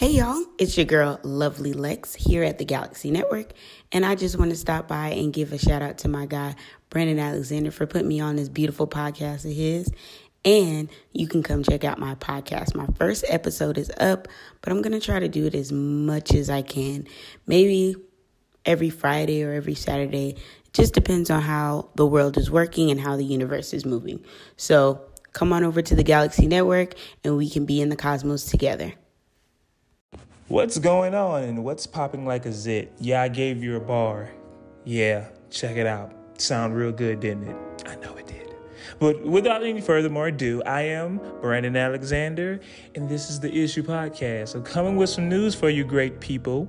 Hey y'all, it's your girl Lovely Lex here at the Galaxy Network, and I just want to stop by and give a shout out to my guy Brandon Alexander for putting me on this beautiful podcast of his. And you can come check out my podcast. My first episode is up, but I'm going to try to do it as much as I can. Maybe every Friday or every Saturday. It just depends on how the world is working and how the universe is moving. So come on over to the Galaxy Network and we can be in the cosmos together. What's going on and what's popping like a zit? Yeah, I gave you a bar. Yeah, check it out. Sound real good, didn't it? I know it did. But without any further ado, I am Brandon Alexander, and this is the Issue Podcast. So, coming with some news for you, great people.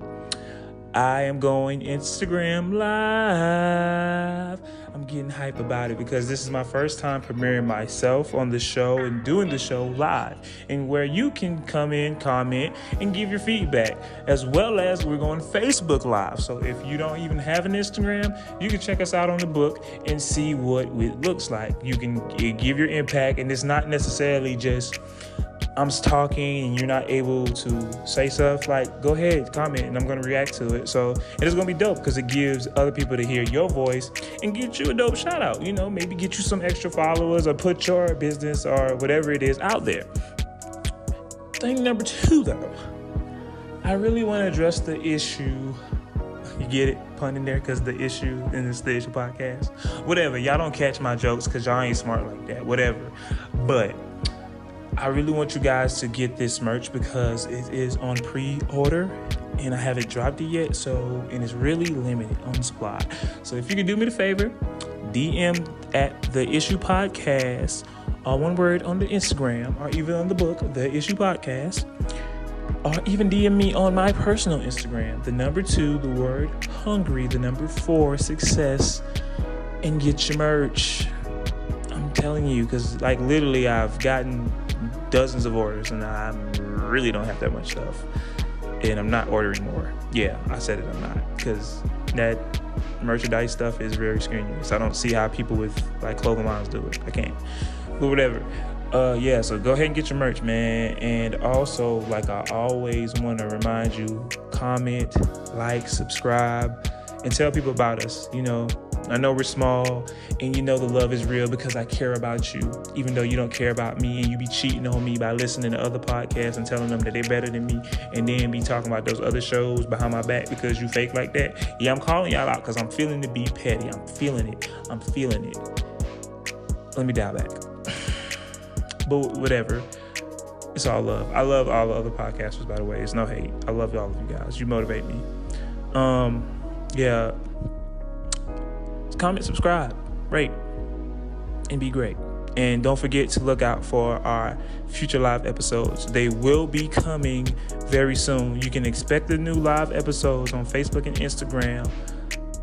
I am going Instagram live. I'm getting hype about it because this is my first time premiering myself on the show and doing the show live, and where you can come in, comment, and give your feedback, as well as we're going Facebook Live. So if you don't even have an Instagram, you can check us out on the book and see what it looks like. You can eh, give your impact, and it's not necessarily just I'm talking and you're not able to say stuff, like go ahead, comment, and I'm gonna react to it. So it is gonna be dope because it gives other people to hear your voice and get you a dope shout out. You know, maybe get you some extra followers or put your business or whatever it is out there. Thing number two, though, I really want to address the issue. You get it, pun in there, because the issue in this issue podcast. Whatever, y'all don't catch my jokes because y'all ain't smart like that. Whatever, but I really want you guys to get this merch because it is on pre-order and I haven't dropped it yet. So and it's really limited on supply. So if you could do me the favor, DM at the issue podcast, all one word on the Instagram or even on the book, the issue podcast, or even DM me on my personal Instagram, the number two, the word hungry, the number four, success, and get your merch. Telling you, because like literally, I've gotten dozens of orders and I really don't have that much stuff. And I'm not ordering more. Yeah, I said it, I'm not. Because that merchandise stuff is very strenuous. I don't see how people with like clothing lines do it. I can't. But whatever. Uh, yeah, so go ahead and get your merch, man. And also, like I always want to remind you, comment, like, subscribe, and tell people about us. You know, I know we're small and you know the love is real because I care about you, even though you don't care about me and you be cheating on me by listening to other podcasts and telling them that they're better than me and then be talking about those other shows behind my back because you fake like that. Yeah, I'm calling y'all out because I'm feeling to be petty. I'm feeling it. I'm feeling it. Let me dial back. but whatever. It's all love. I love all the other podcasters, by the way. It's no hate. I love all of you guys. You motivate me. Um, yeah, comment, subscribe, rate, and be great. And don't forget to look out for our future live episodes. They will be coming very soon. You can expect the new live episodes on Facebook and Instagram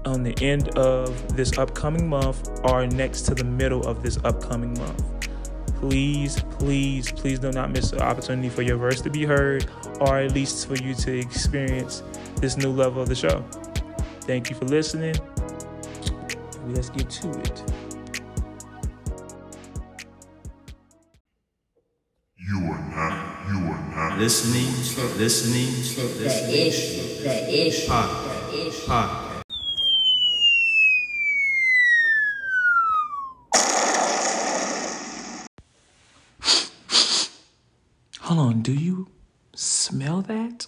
on the end of this upcoming month or next to the middle of this upcoming month. Please, please, please do not miss the opportunity for your verse to be heard or at least for you to experience this new level of the show. Thank you for listening let's get to it. You are not, you are not listening, listening, listening. The issue, the issue, Podcast. the issue. Podcast. Hold on, do you smell that?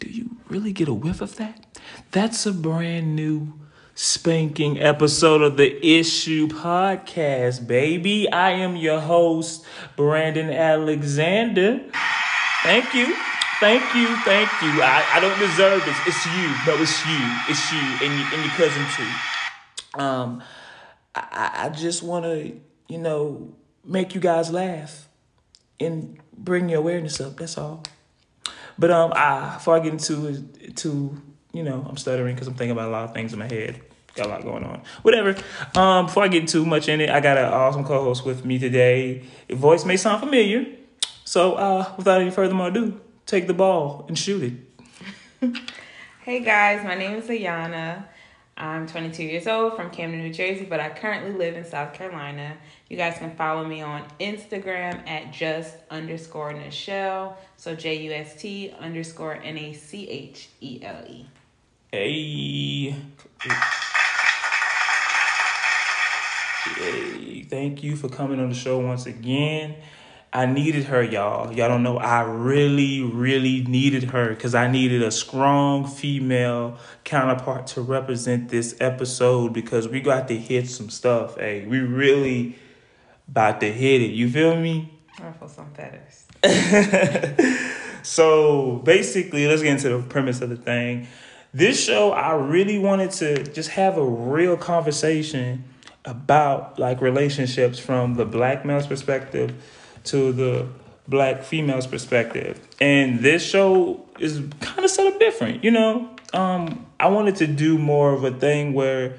Do you really get a whiff of that? That's a brand new spanking episode of the Issue Podcast, baby. I am your host, Brandon Alexander. Thank you. Thank you. Thank you. I, I don't deserve this. It's you. No, it's you. It's you and, you, and your cousin too. Um, I, I just want to, you know, make you guys laugh and bring your awareness up. That's all. But um, I, before I get into to you know, I'm stuttering because I'm thinking about a lot of things in my head. Got a lot going on. Whatever. Um, before I get too much in it, I got an awesome co-host with me today. Your voice may sound familiar, so uh, without any further ado, take the ball and shoot it. Hey guys, my name is Ayana. I'm 22 years old from Camden, New Jersey, but I currently live in South Carolina. You guys can follow me on Instagram at just underscore Nichelle. So J U S T underscore N A C H E L E. Hey. Hey, thank you for coming on the show once again. I needed her, y'all. Y'all don't know. I really, really needed her because I needed a strong female counterpart to represent this episode because we got to hit some stuff. Hey, we really about to hit it. You feel me? Ruffle some feathers. so basically, let's get into the premise of the thing. This show, I really wanted to just have a real conversation about like relationships from the black male's perspective to the black female's perspective. And this show is kind of set up different, you know. Um, I wanted to do more of a thing where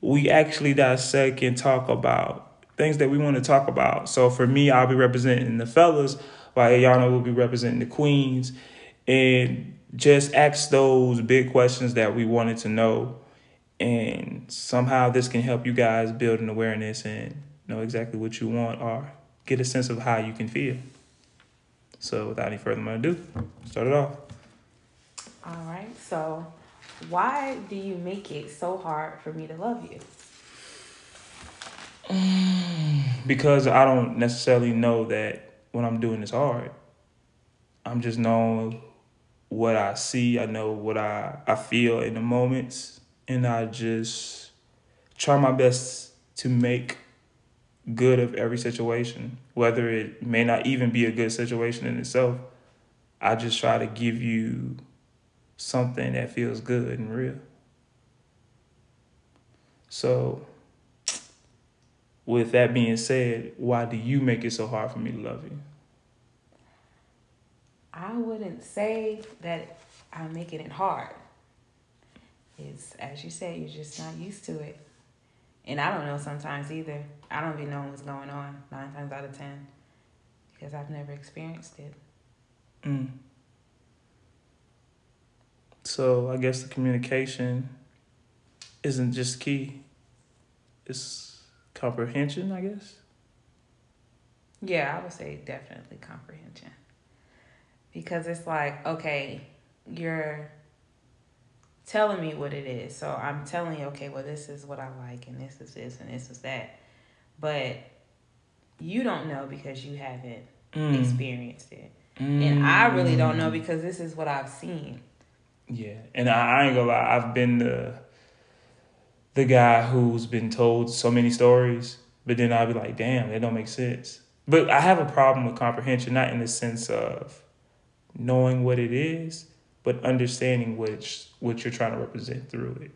we actually dissect and talk about things that we want to talk about. So for me, I'll be representing the fellas, while Ayana will be representing the queens, and just ask those big questions that we wanted to know. And somehow this can help you guys build an awareness and know exactly what you want or get a sense of how you can feel. So without any further ado, start it off. All right. So, why do you make it so hard for me to love you? Because I don't necessarily know that what I'm doing is hard. I'm just knowing what I see. I know what I, I feel in the moments. And I just try my best to make good of every situation, whether it may not even be a good situation in itself. I just try to give you something that feels good and real. So, with that being said, why do you make it so hard for me to love you? I wouldn't say that I'm making it hard. It's as you say, you're just not used to it. And I don't know sometimes either. I don't be knowing what's going on nine times out of ten because I've never experienced it. Mm. So I guess the communication isn't just key. It's comprehension, I guess. Yeah, I would say definitely comprehension. Because it's like, okay, you're telling me what it is. So I'm telling you, okay, well, this is what I like, and this is this, and this is that. But you don't know because you haven't Mm. experienced it. And I really don't know because this is what I've seen. Yeah, and I, I ain't gonna lie, I've been the the guy who's been told so many stories, but then I'll be like, damn, that don't make sense. But I have a problem with comprehension, not in the sense of knowing what it is, but understanding which what you're trying to represent through it.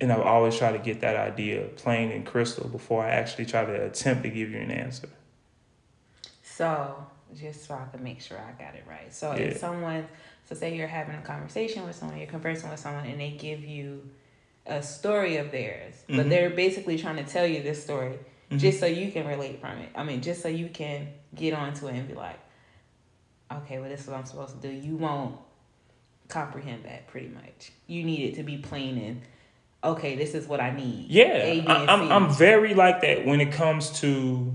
And I've always tried to get that idea plain and crystal before I actually try to attempt to give you an answer. So just so I can make sure I got it right. So Yeah. if someone, so say you're having a conversation with someone, you're conversing with someone, and they give you a story of theirs, but Mhm. they're basically trying to tell you this story Mhm. just so you can relate from it. I mean, just so you can get onto it and be like, okay, well, this is what I'm supposed to do. You won't comprehend that pretty much. You need it to be plain and okay. This is what I need. Yeah, A, B, I, and I'm. I'm very like that when it comes to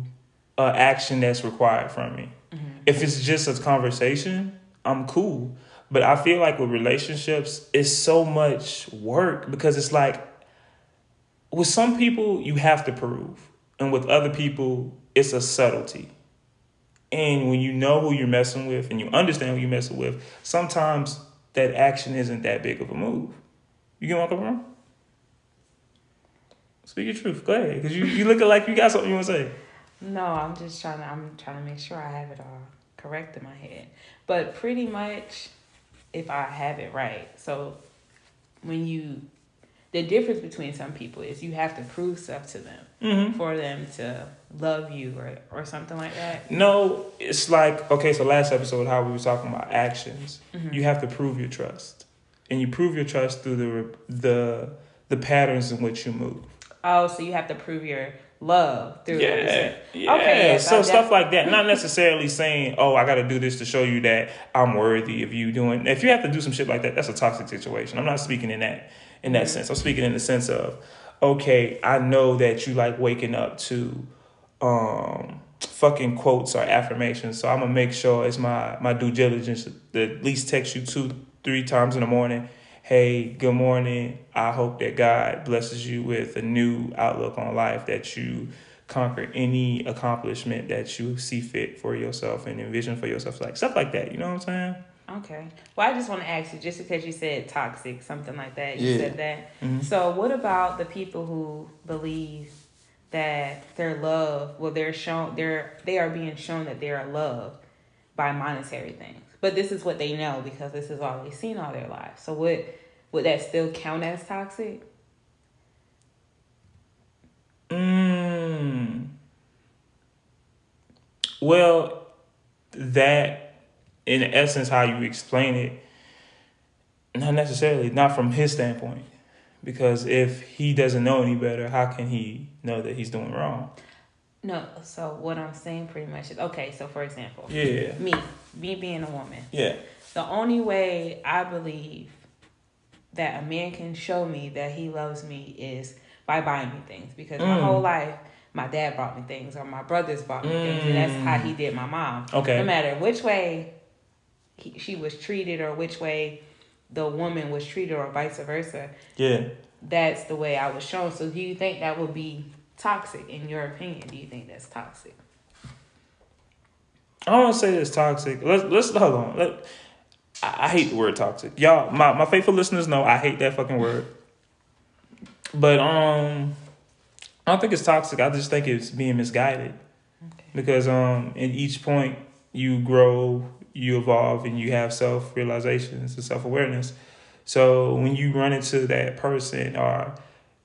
uh, action that's required from me. Mm-hmm. If it's just a conversation, I'm cool. But I feel like with relationships, it's so much work because it's like with some people you have to prove, and with other people it's a subtlety. And when you know who you're messing with and you understand who you're messing with, sometimes that action isn't that big of a move. You get what I'm coming from? Speak your truth. Go ahead, because you you looking like you got something you want to say. No, I'm just trying to. I'm trying to make sure I have it all correct in my head. But pretty much, if I have it right, so when you, the difference between some people is you have to prove stuff to them Mm-hmm. for them to love you or or something like that. No, it's like okay. So last episode, how we were talking about actions, mm-hmm. you have to prove your trust, and you prove your trust through the the the patterns in which you move. Oh, so you have to prove your love through. Yeah, yeah. Okay, yes, so I stuff like that. Not necessarily saying, "Oh, I got to do this to show you that I'm worthy of you doing." If you have to do some shit like that, that's a toxic situation. I'm not speaking in that. in that mm-hmm. sense. I'm speaking in the sense of, okay, I know that you like waking up to um fucking quotes or affirmations. So I'm gonna make sure it's my my due diligence to at least text you two, three times in the morning. Hey, good morning. I hope that God blesses you with a new outlook on life, that you conquer any accomplishment that you see fit for yourself and envision for yourself, like stuff like that. You know what I'm saying? Okay. Well, I just want to ask you, just because you said toxic, something like that, you Yeah. said that. Mhm. So, what about the people who believe that their love, well, they're shown, they're they are being shown that they are loved by monetary things, but this is what they know because this is all they've seen all their lives. So, would would that still count as toxic? Mm. Well, that in essence, how you explain it, not necessarily, not from his standpoint. Because if he doesn't know any better, how can he know that he's doing wrong? No. So, what I'm saying pretty much is okay. So, for example, Yeah. me, me being a woman, Yeah. The only way I believe that a man can show me that he loves me is by buying me things. Because my Mm. whole life, my dad bought me things or my brothers bought me things, and that's how he did my mom. Okay. No matter which way he, she was treated or which way the woman was treated or vice versa, Yeah. that's the way I was shown. So do you think that would be toxic in your opinion? Do you think that's toxic? I don't want to say it's toxic. Let's let's hold on. Let, I, I hate the word toxic. Y'all, my, my faithful listeners know I hate that fucking word. But um I don't think it's toxic. I just think it's being misguided. Because um in each point you grow, you evolve and you have self realizations and self awareness. So when you run into that person or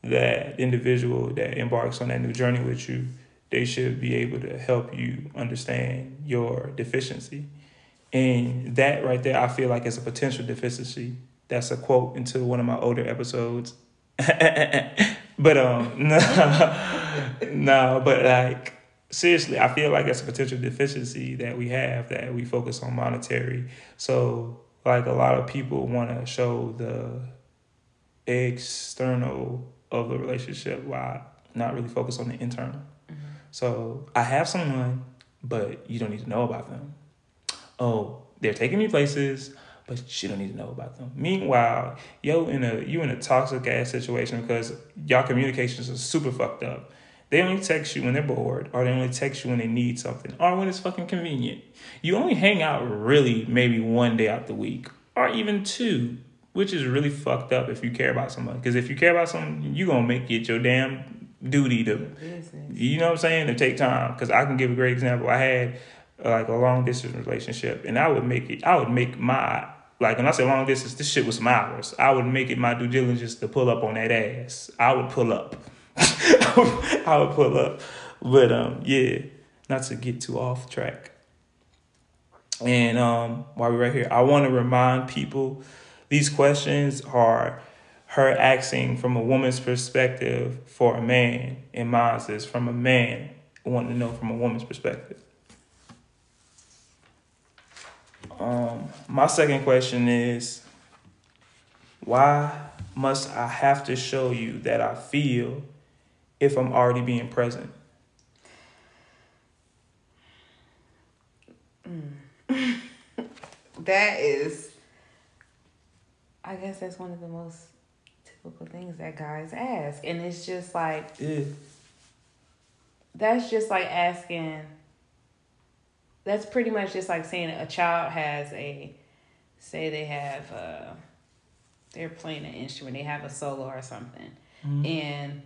that individual that embarks on that new journey with you, they should be able to help you understand your deficiency. And that right there, I feel like is a potential deficiency. That's a quote into one of my older episodes. but um no, no, but like seriously, I feel like that's a potential deficiency that we have that we focus on monetary. So like a lot of people want to show the external of the relationship while not really focus on the internal. Mm-hmm. So I have someone, but you don't need to know about them. Oh, they're taking me places, but you don't need to know about them. Meanwhile, yo in a you in a toxic ass situation because y'all communications are super fucked up. They only text you when they're bored, or they only text you when they need something, or when it's fucking convenient. You only hang out really maybe one day out the week, or even two, which is really fucked up if you care about someone. Because if you care about someone, you're gonna make it your damn duty to Business. you know what I'm saying? To take time. Because I can give a great example. I had uh, like a long distance relationship, and I would make it. I would make my like when I say long distance, this shit was some hours. I would make it my due diligence to pull up on that ass. I would pull up. I would pull up, but um, yeah, not to get too off track. And um, while we're right here, I want to remind people these questions are her asking from a woman's perspective for a man, and mine is from a man wanting to know from a woman's perspective. Um, my second question is why must I have to show you that I feel if I'm already being present? Mm. That is, I guess that's one of the most typical things that guys ask. And it's just like, Yeah. that's just like asking, that's pretty much just like saying a child has a, say they have, a, they're playing an instrument, they have a solo or something. Mm-hmm. And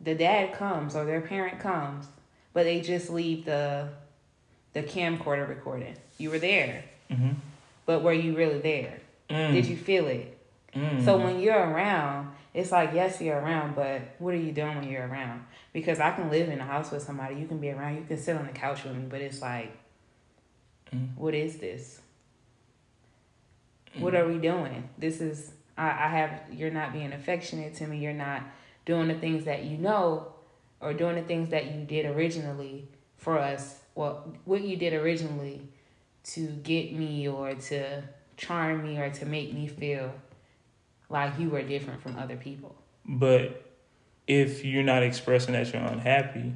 the dad comes or their parent comes, but they just leave the, the camcorder recording. You were there. Mm-hmm. but were you really there? Mm. Did you feel it? Mm. So when you're around, it's like yes, you're around, but what are you doing when you're around? Because I can live in a house with somebody, you can be around, you can sit on the couch with me, but it's like, Mm. what is this? What are we doing? This is I, I have you're not being affectionate to me. You're not doing the things that you know, or doing the things that you did originally for us. Well, what you did originally to get me or to charm me or to make me feel like you were different from other people. But if you're not expressing that you're unhappy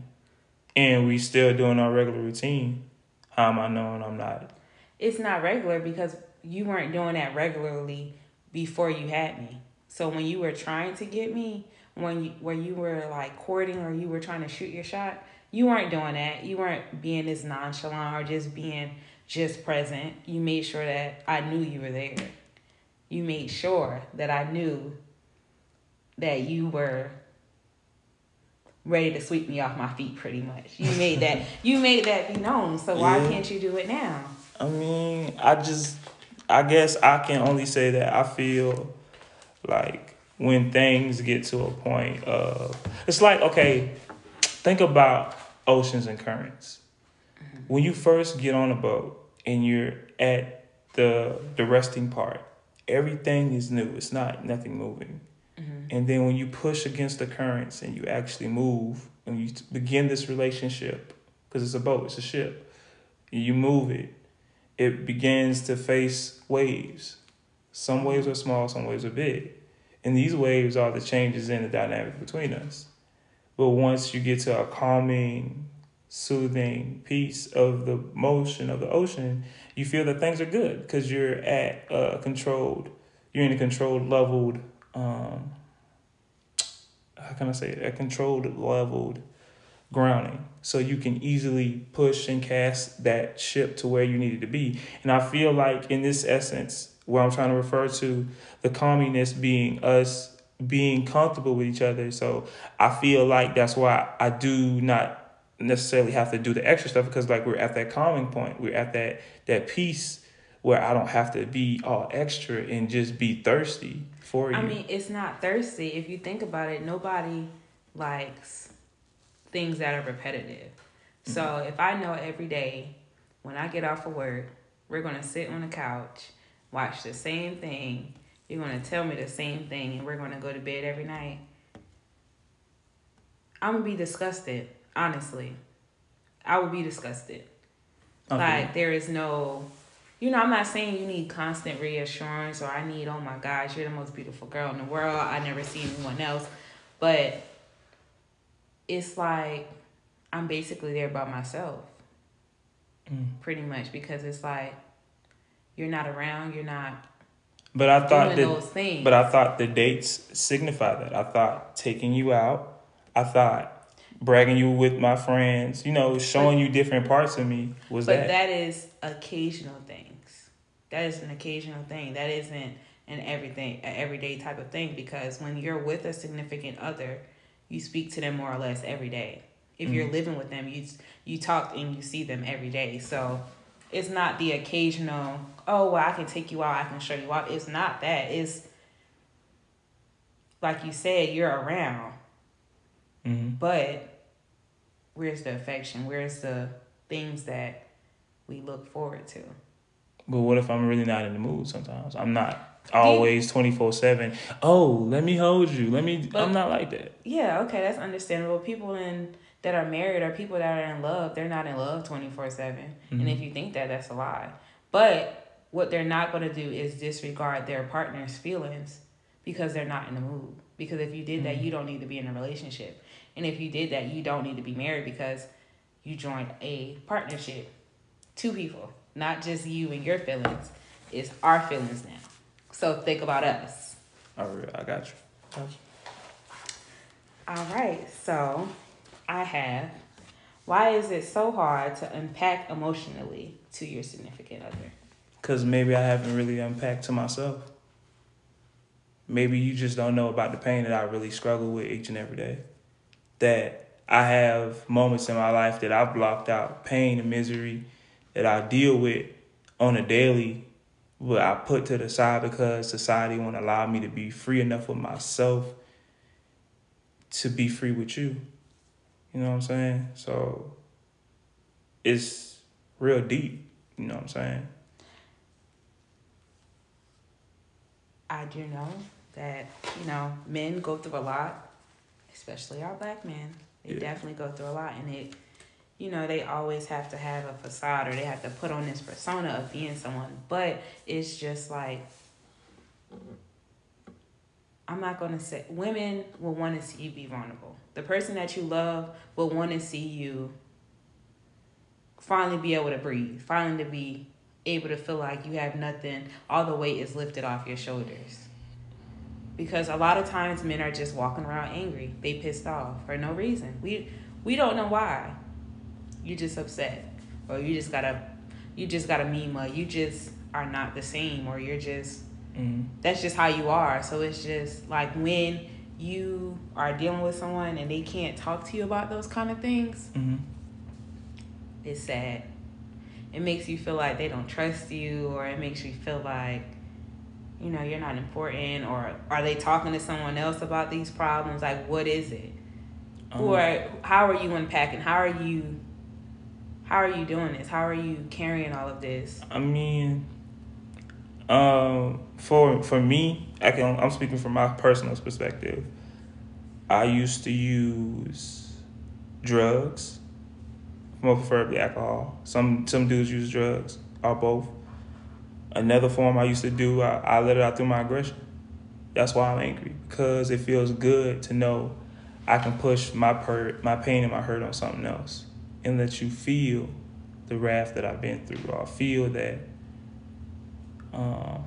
and we still doing our regular routine, how am I knowing I'm not? It's not regular because you weren't doing that regularly before you had me. So when you were trying to get me, when you where you were like courting or you were trying to shoot your shot, you weren't doing that. You weren't being this nonchalant or just being just present. You made sure that I knew you were there. You made sure that I knew that you were ready to sweep me off my feet pretty much. You made that you made that be known. So why Yeah. can't you do it now? I mean, I just, I guess I can only say that I feel like when things get to a point of, it's like, okay, think about oceans and currents. Mm-hmm. When you first get on a boat and you're at the the resting part, everything is new. It's not nothing moving. Mm-hmm. And then when you push against the currents and you actually move and you begin this relationship, because it's a boat, it's a ship, you move it, it begins to face waves. Some waves are small, some waves are big. And these waves are the changes in the dynamic between us. But once you get to a calming, soothing piece of the motion of the ocean, you feel that things are good because you're at a controlled, you're in a controlled, leveled, um, how can I say it? A controlled, leveled grounding. So you can easily push and cast that ship to where you needed to be. And I feel like in this essence, where I'm trying to refer to the calminess being us being comfortable with each other. So I feel like that's why I do not necessarily have to do the extra stuff because like we're at that calming point. We're at that that peace where I don't have to be all extra and just be thirsty for you. I mean, it's not thirsty. If you think about it, nobody likes things that are repetitive. Mm-hmm. So if I know every day when I get off of work, we're gonna sit on the couch, watch the same thing. You're gonna tell me the same thing, and we're gonna go to bed every night. I'm gonna be disgusted. Honestly, I would be disgusted. Okay. Like there is no, you know, I'm not saying you need constant reassurance or I need, oh my gosh, you're the most beautiful girl in the world. I never see anyone else, but it's like I'm basically there by myself, Mm. pretty much because it's like you're not around, you're not But I thought doing that, those things. but I thought the dates signify that. I thought taking you out. I thought bragging you with my friends. You know, showing you different parts of me was But that. that is occasional things. That is an occasional thing. That isn't an everything, an everyday type of thing. Because when you're with a significant other, you speak to them more or less every day. If you're mm-hmm. living with them, you you talk and you see them every day. So it's not the occasional. Oh well, I can take you out. I can show you out. It's not that. It's like you said, you're around. Mhm. But where's the affection? Where's the things that we look forward to? But what if I'm really not in the mood? Sometimes I'm not always twenty four seven. Oh, let me hold you. Let me. But- I'm not like that. Yeah, okay, that's understandable. People in that are married or people that are in love, they're not in love twenty four seven. And if mm-hmm. you think that, that's a lie. But what they're not going to do is disregard their partner's feelings because they're not in the mood. Because if you did that, mm-hmm. you don't need to be in a relationship. And if you did that, you don't need to be married because you joined a partnership. Two people, not just you and your feelings. It's our feelings now. So think about us. I, re- I got you. Got you. All right, so I have. Why is it so hard to unpack emotionally to your significant other? Cause maybe I haven't really unpacked to myself. Maybe you just don't know about the pain that I really struggle with each and every day. That I have moments in my life that I've blocked out, pain and misery that I deal with on a daily, but I put to the side because society won't allow me to be free enough with myself to be free with you. You know what I'm saying? So it's real deep. You know what I'm saying? I do know that, you know, men go through a lot, especially our black men. They Yeah. definitely go through a lot. And it, you know, they always have to have a facade or they have to put on this persona of being someone. But it's just like, I'm not gonna say women will want to see you be vulnerable. The person that you love will want to see you finally be able to breathe, finally to be able to feel like you have nothing, all the weight is lifted off your shoulders. Because a lot of times men are just walking around angry. They pissed off for no reason. We we don't know why. You just upset. Or you just got a you just got a meme or you just are not the same or you're just mm-hmm. that's just how you are. So it's just like when you are dealing with someone and they can't talk to you about those kind of things, mm-hmm. it's sad. It makes you feel like they don't trust you, or it makes you feel like, you know, you're not important, or are they talking to someone else about these problems? Like, what is it? Um, or how are you unpacking? How are you? How are you doing this? How are you carrying all of this? I mean, um, for for me, I can I'm speaking from my personal perspective. I used to use drugs, more preferably alcohol. Some some dudes use drugs or both. Another form I used to do, I, I let it out through my aggression. That's why I'm angry because it feels good to know I can push my per my pain and my hurt on something else and let you feel the wrath that I've been through or feel that uh,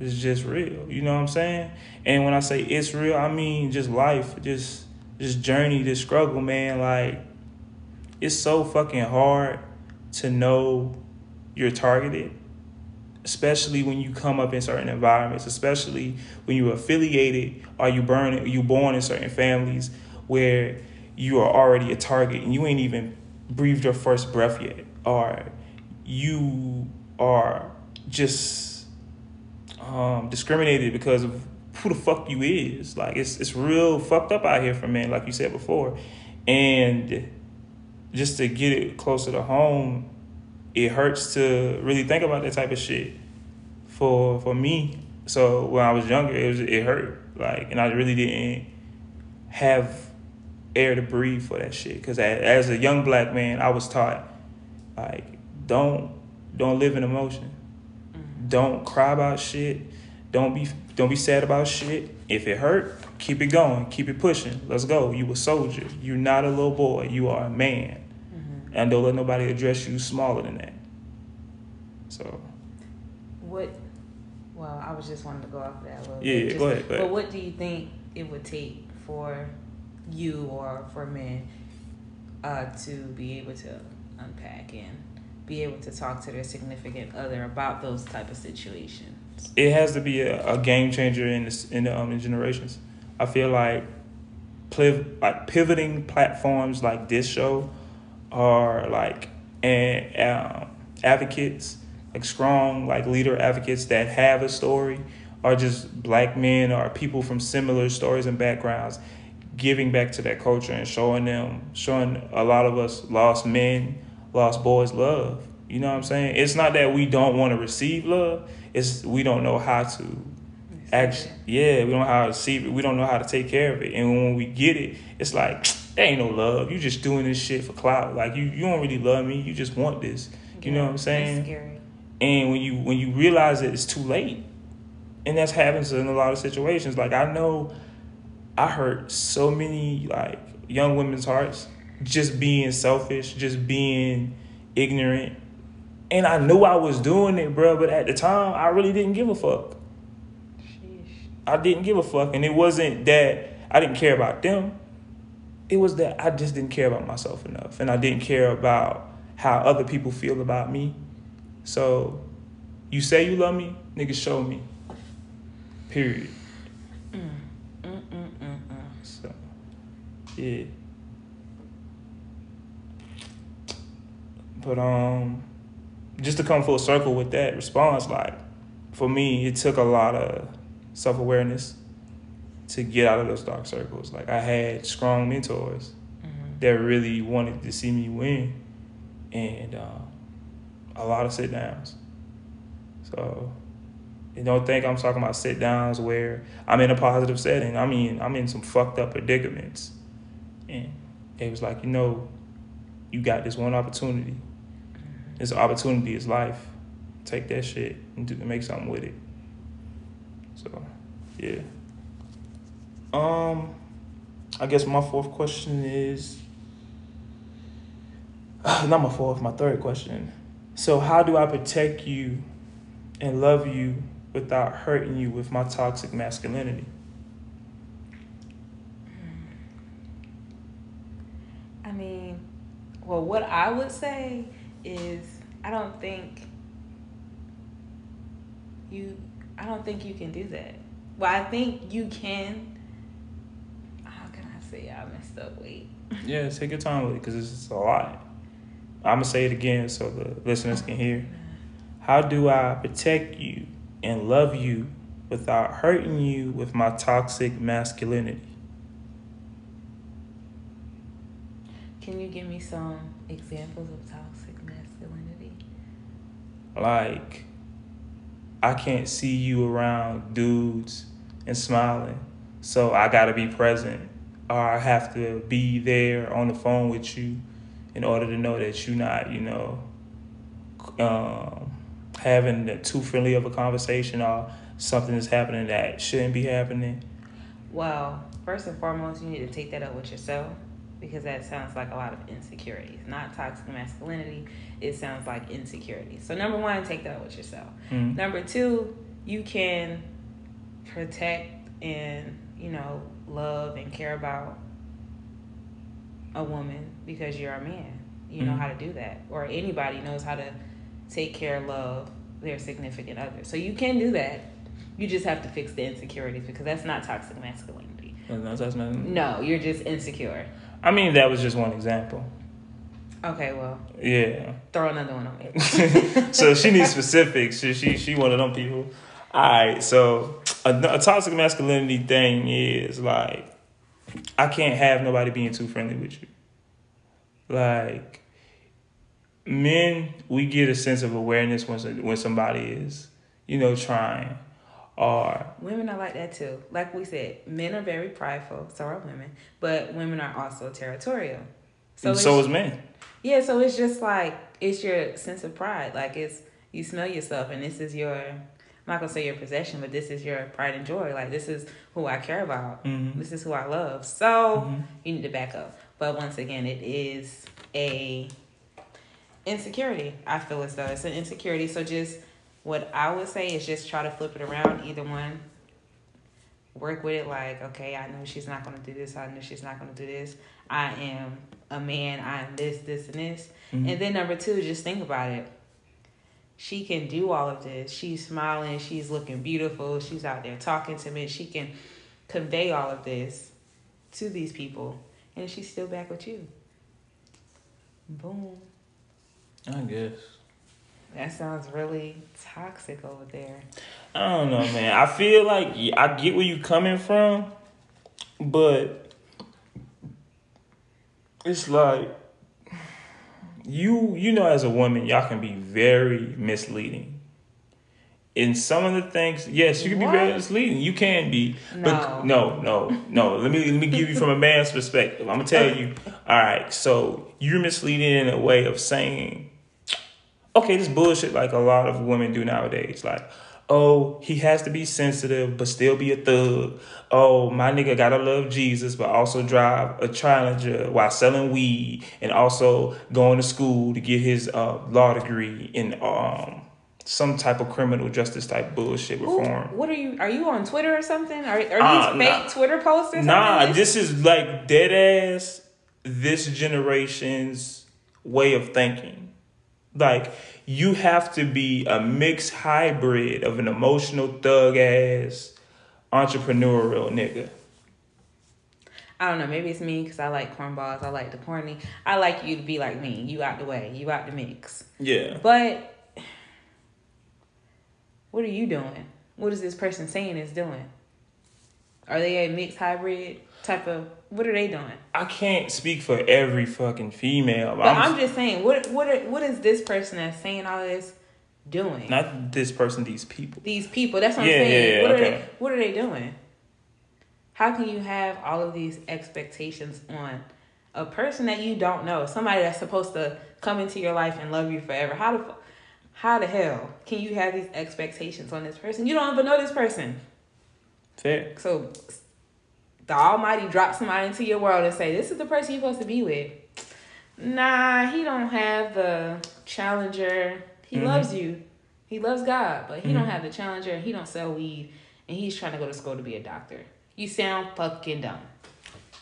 it's just real. You know what I'm saying? And when I say it's real, I mean just life, just this journey, this struggle, man. Like it's so fucking hard to know you're targeted, especially when you come up in certain environments, especially when you're affiliated or you burn you born in certain families where you are already a target and you ain't even breathed your first breath yet, or you are just um, discriminated because of who the fuck you is. Like it's it's real fucked up out here for men, like you said before, and just to get it closer to home, it hurts to really think about that type of shit. For for me, so when I was younger, it was it hurt like, and I really didn't have air to breathe for that shit. Because as a young black man, I was taught like don't don't live in emotion don't cry about shit. Don't be don't be sad about shit. If it hurt, keep it going. Keep it pushing. Let's go. You a soldier. You're not a little boy. You are a man. Mm-hmm. And don't let nobody address you smaller than that. So. What? Well, I was just wanting to go off that. A little yeah, bit. Just, go, ahead, go ahead. But what do you think it would take for you or for men uh, to be able to unpack and be able to talk to their significant other about those type of situations? It has to be a, a game changer in this, in the, um, in generations. I feel like pliv- like pivoting platforms like this show are like and um, advocates like strong like leader advocates that have a story are just black men or people from similar stories and backgrounds giving back to that culture and showing them showing a lot of us lost men lost boys love. You know what I'm saying? It's not that we don't want to receive love. It's we don't know how to actually. Yeah, we don't know how to receive it. We don't know how to take care of it. And when we get it, it's like there ain't no love. You just doing this shit for clout. Like you, you don't really love me. You just want this. You yeah, know what I'm saying? And when you when you realize it, it's too late. And that's happens in a lot of situations. Like I know, I hurt so many like young women's hearts just being selfish, just being ignorant. And I knew I was doing it, bro, but at the time, I really didn't give a fuck. Sheesh. I didn't give a fuck. And it wasn't that I didn't care about them, it was that I just didn't care about myself enough. And I didn't care about how other people feel about me. So, you say you love me, nigga, show me. Period. Mm. Mm, mm, mm, so, yeah. But um, just to come full circle with that response, like for me, it took a lot of self awareness to get out of those dark circles. Like I had strong mentors mm-hmm. that really wanted to see me win, and uh, a lot of sit downs. So you don't think I'm talking about sit downs where I'm in a positive setting. I mean, I'm in some fucked up predicaments, and it was like, you know, you got this one opportunity this opportunity is life. Take that shit and do, make something with it. So, yeah. Um, I guess my fourth question is not my fourth, my third question. So, how do I protect you and love you without hurting you with my toxic masculinity? I mean, well, what I would say is I don't think you I don't think you can do that. Well, I think you can. How can I say I messed up? Wait. Yeah, take your time with it because it's a lot. I'm gonna say it again so the listeners can hear. How do I protect you and love you without hurting you with my toxic masculinity? Can you give me some examples of toxic masculinity? Like, I can't see you around dudes and smiling, so I gotta be present, or I have to be there on the phone with you in order to know that you're not, you know, um, having too friendly of a conversation or something is happening that shouldn't be happening. Well, first and foremost, you need to take that up with yourself because that sounds like a lot of insecurities. Not toxic masculinity, it sounds like insecurity. So, number one, take that with yourself. Mhm. Number two, you can protect and, you know, love and care about a woman because you're a man. You know Mhm. how to do that. Or anybody knows how to take care, love their significant other. So, you can do that. You just have to fix the insecurities because that's not toxic masculinity. No, that's not- No, you're just insecure. I mean, that was just one example. Okay, well, Yeah. throw another one on me. so she needs specifics. She she she one of them people. All right. So a, a toxic masculinity thing is like I can't have nobody being too friendly with you. Like men, we get a sense of awareness when when somebody is you know trying or women are like that too. Like we said, men are very prideful, so are women, but women are also territorial. so, so is men. Yeah, so it's just like it's your sense of pride. Like it's you smell yourself, and this is your. I'm not gonna say your possession, but this is your pride and joy. Like this is who I care about. Mhm. This is who I love. So Mhm. you need to back up. But once again, it is a insecurity. I feel as though it's an insecurity. So just what I would say is just try to flip it around. Either one. Work with it like, okay, I know she's not gonna do this. I know she's not gonna do this. I am a man. I am this, this, and this. Mhm. And then number two, just think about it. She can do all of this. She's smiling. She's looking beautiful. She's out there talking to me. She can convey all of this to these people, and she's still back with you. Boom. I guess. That sounds really toxic over there. I don't know, man. I feel like I get where you're coming from, but it's like you you know as a woman y'all can be very misleading. In some of the things, yes, you can be very misleading. You can be, but No. no, no, no. Let me let me give you from a man's perspective. I'm gonna tell you. All right, so you're misleading in a way of saying okay, this bullshit like a lot of women do nowadays. Like, oh, he has to be sensitive but still be a thug. Oh, my nigga gotta love Jesus but also drive a Challenger while selling weed and also going to school to get his uh, law degree in um some type of criminal justice type bullshit reform. what are you? Are you on Twitter or something? Are, are these Ah, fake nah. Twitter posts or something? Nah, this is like dead ass this generation's way of thinking. Like you have to be a mixed hybrid of an emotional thug ass entrepreneurial nigga. I don't know. Maybe it's me because I like cornballs. I like the corny. I like you to be like me. You out the way. You out the mix. Yeah. But what are you doing? What is this person saying is doing? Are they a mixed hybrid type of? What are they doing? I can't speak for every fucking female. But I'm, just saying, what what are, what is this person that's saying all this doing? not this person, these people. These people. That's what Yeah, I'm saying. yeah, yeah, what are they? What are they doing? How can you have all of these expectations on a person that you don't know, somebody that's supposed to come into your life and love you forever? How the how the hell can you have these expectations on this person? You don't even know this person. Fair. So the Almighty drop somebody into your world and say, "This is the person you're supposed to be with." Nah, he don't have the challenger. He Mhm. loves you. He loves God, but he don't Mhm. have the challenger. He don't sell weed, and he's trying to go to school to be a doctor. You sound fucking dumb.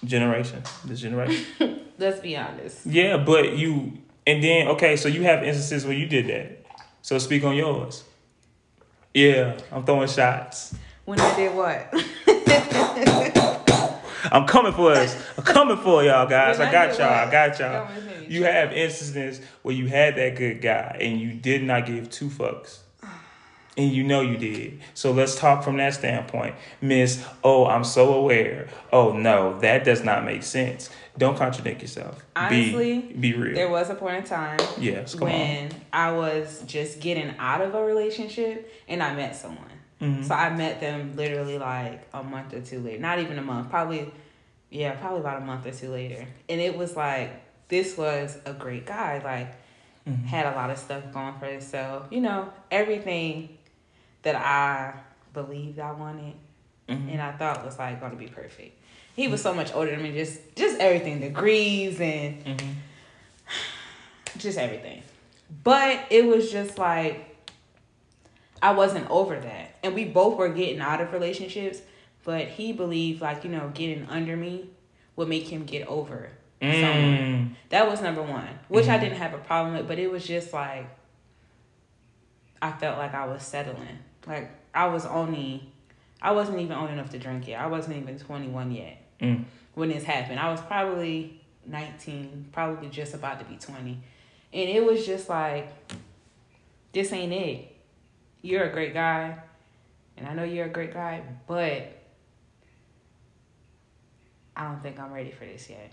Generation. This generation. Let's be honest. Yeah, but you and then okay, so you have instances where you did that. So speak on yours. Yeah, I'm throwing shots. When I did what? I'm coming for us. I'm coming for y'all guys. I got y'all. I got y'all. Go with me. You have instances where you had that good guy and you did not give two fucks. And you know you did. So let's talk from that standpoint. Miss, oh, I'm so aware. Oh no, that does not make sense. Don't contradict yourself. Honestly, be, be real. There was a point in time yes, come when I was just getting out of a relationship and I met someone. Mhm. So I met them literally like a month or two later. Not even a month. Probably, yeah, probably about a month or two later. And it was like, this was a great guy. Like, Mhm. had a lot of stuff going for himself. You know, everything that I believed I wanted Mhm. and I thought was like going to be perfect. He was so much older than me, just just everything, degrees and Mhm. just everything. But it was just like I wasn't over that. And we both were getting out of relationships, but he believed like, you know, getting under me would make him get over someone. Mm. That was number one, which I Mhm. didn't have a problem with, but it was just like I felt like I was settling. Like I was only I wasn't even old enough to drink yet. I wasn't even 21 yet Mm. when this happened. I was probably 19, probably just about to be 20. And it was just like, this ain't it. You're a great guy. And I know you're a great guy, but I don't think I'm ready for this yet.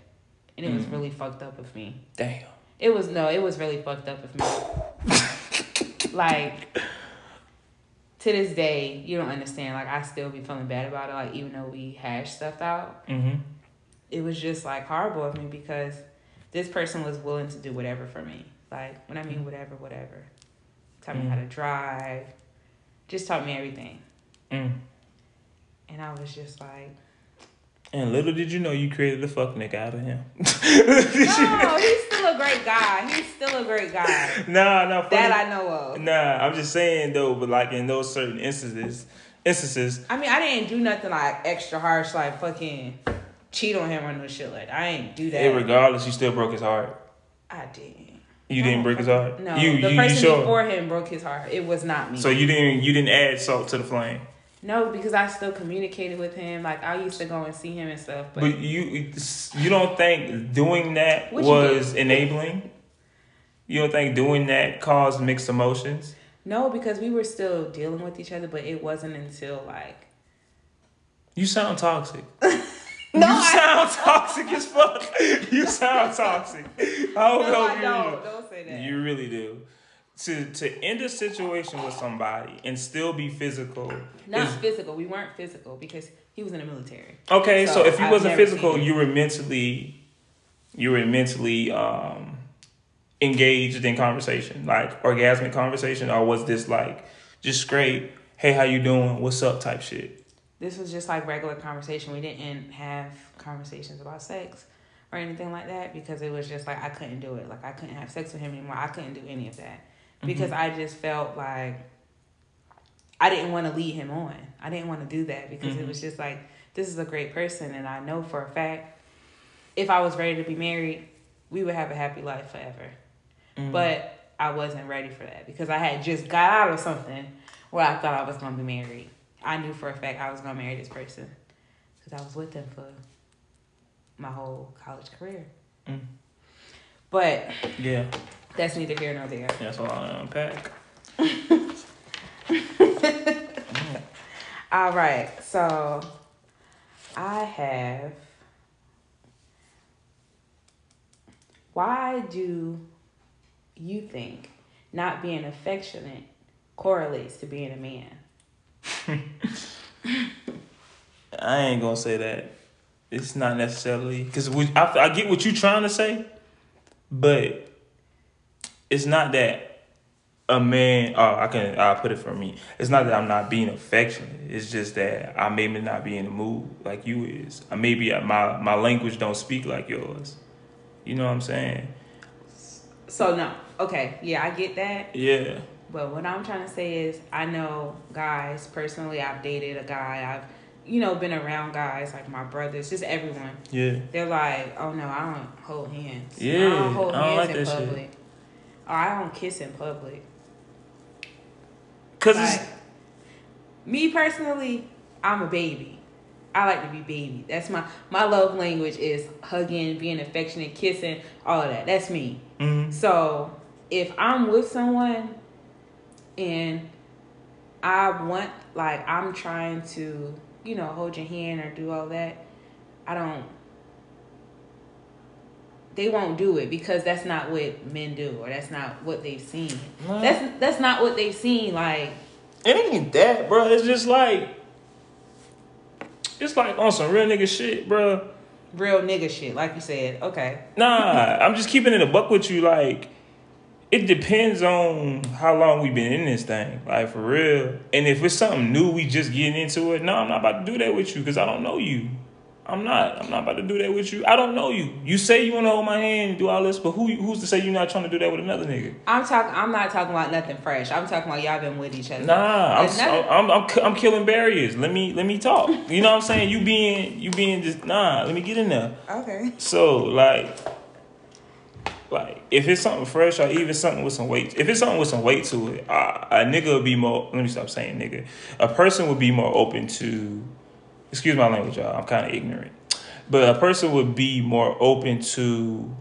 And it was Mm. really fucked up with me. Damn. It was, no, it was really fucked up with me. like, to this day, you don't understand. Like, I still be feeling bad about it. Like, even though we hashed stuff out, Mm-hmm. it was just like horrible of me because this person was willing to do whatever for me. Like when I mean whatever, whatever. Taught me how to drive. Just taught me everything. Mm. And I was just like, And little did you know you created a fuck nigga out of him. No, he's still a great guy. He's still a great guy. nah, nah. That I know of. Nah, I'm just saying though, but like in those certain instances, instances, I mean, I didn't do nothing like extra harsh, like fucking cheat on him or no shit like that. I ain't do that. regardless, you still broke his heart. I didn't. You didn't break his heart. No, you, the you, person you sure? before him broke his heart. It was not me. So you didn't you didn't add salt to the flame. No, because I still communicated with him. Like I used to go and see him and stuff. But, But you you don't think doing that was enabling? You don't think doing that caused mixed emotions? no, because we were still dealing with each other. But it wasn't until like You sound toxic. No, you I- sound toxic as fuck. You sound toxic. I don't no, know I you don't. Don't say that. You really do. To to end a situation with somebody and still be physical. Not is- physical. We weren't physical because he was in the military. okay, so, So, if you I've wasn't physical, you were mentally you were mentally um engaged in conversation, like orgasmic conversation, or was this like just straight, hey, how you doing? What's up type shit? This was just like regular conversation. We didn't have conversations about sex or anything like that because it was just like I couldn't do it. Like I couldn't have sex with him anymore. I couldn't do any of that mm-hmm. because I just felt like I didn't want to lead him on. I didn't want to do that because it mm-hmm. was just like this is a great person and I know for a fact if I was ready to be married, we would have a happy life forever. Mm-hmm. But I wasn't ready for that because I had just got out of something where I thought I was going to be married. I knew for a fact I was going to marry this person because I was with them for my whole college career. Mm. But Yeah, that's neither here nor there. that's all I unpack. All right, so I have. Why do you think not being affectionate correlates to being a man? I ain't gonna say that. It's not necessarily because I, I get what you're trying to say, but it's not that a man. Oh, I can. I'll put it for me. It's not that I'm not being affectionate. It's just that I maybe not be in the mood like you is. I maybe uh, my my language don't speak like yours. You know what I'm saying? So no, okay, yeah, I get that. Yeah. But what I'm trying to say is, I know guys personally. I've dated a guy. I've you know, been around guys like my brothers, just everyone. Yeah. They're like, oh no, I don't hold hands. Yeah. I don't hold I don't hands like in that shit. public. Or I don't kiss in public. Cause Like, it's me personally, I'm a baby. I like to be baby. That's my my love language is hugging, being affectionate, kissing, all of that. That's me. mhm. So if I'm with someone and I want like I'm trying to, you know, hold your hand or do all that, I don't they won't do it because that's not what men do or that's not what they've seen. No. That's that's not what they've seen like it ain't that, bro. It's just like it's like on some real nigga shit, bro. real nigga shit like you said. Okay. Nah, I'm just keeping it a buck with you. Like, it depends on how long we've been in this thing, like for real. And if it's something new, we just getting into it. No, I'm not about to do that with you because I don't know you. I'm not. I'm not about to do that with you. I don't know you. You say you want to hold my hand and do all this, but who who's to say you're not trying to do that with another nigga? I'm talking I'm not talking about nothing fresh. I'm talking about y'all been with each other. Nah, I'm, Another- I'm, I'm, I'm killing barriers. Let me let me talk. You know what I'm saying? You being you being just nah. Let me get in there. Okay. So like, like if it's something fresh or even something with some weight, if it's something with some weight to it, a nigga would be more. Let me stop saying nigga. A person would be more open to. Excuse my language, y'all. I'm kind of ignorant, but a person would be more open to.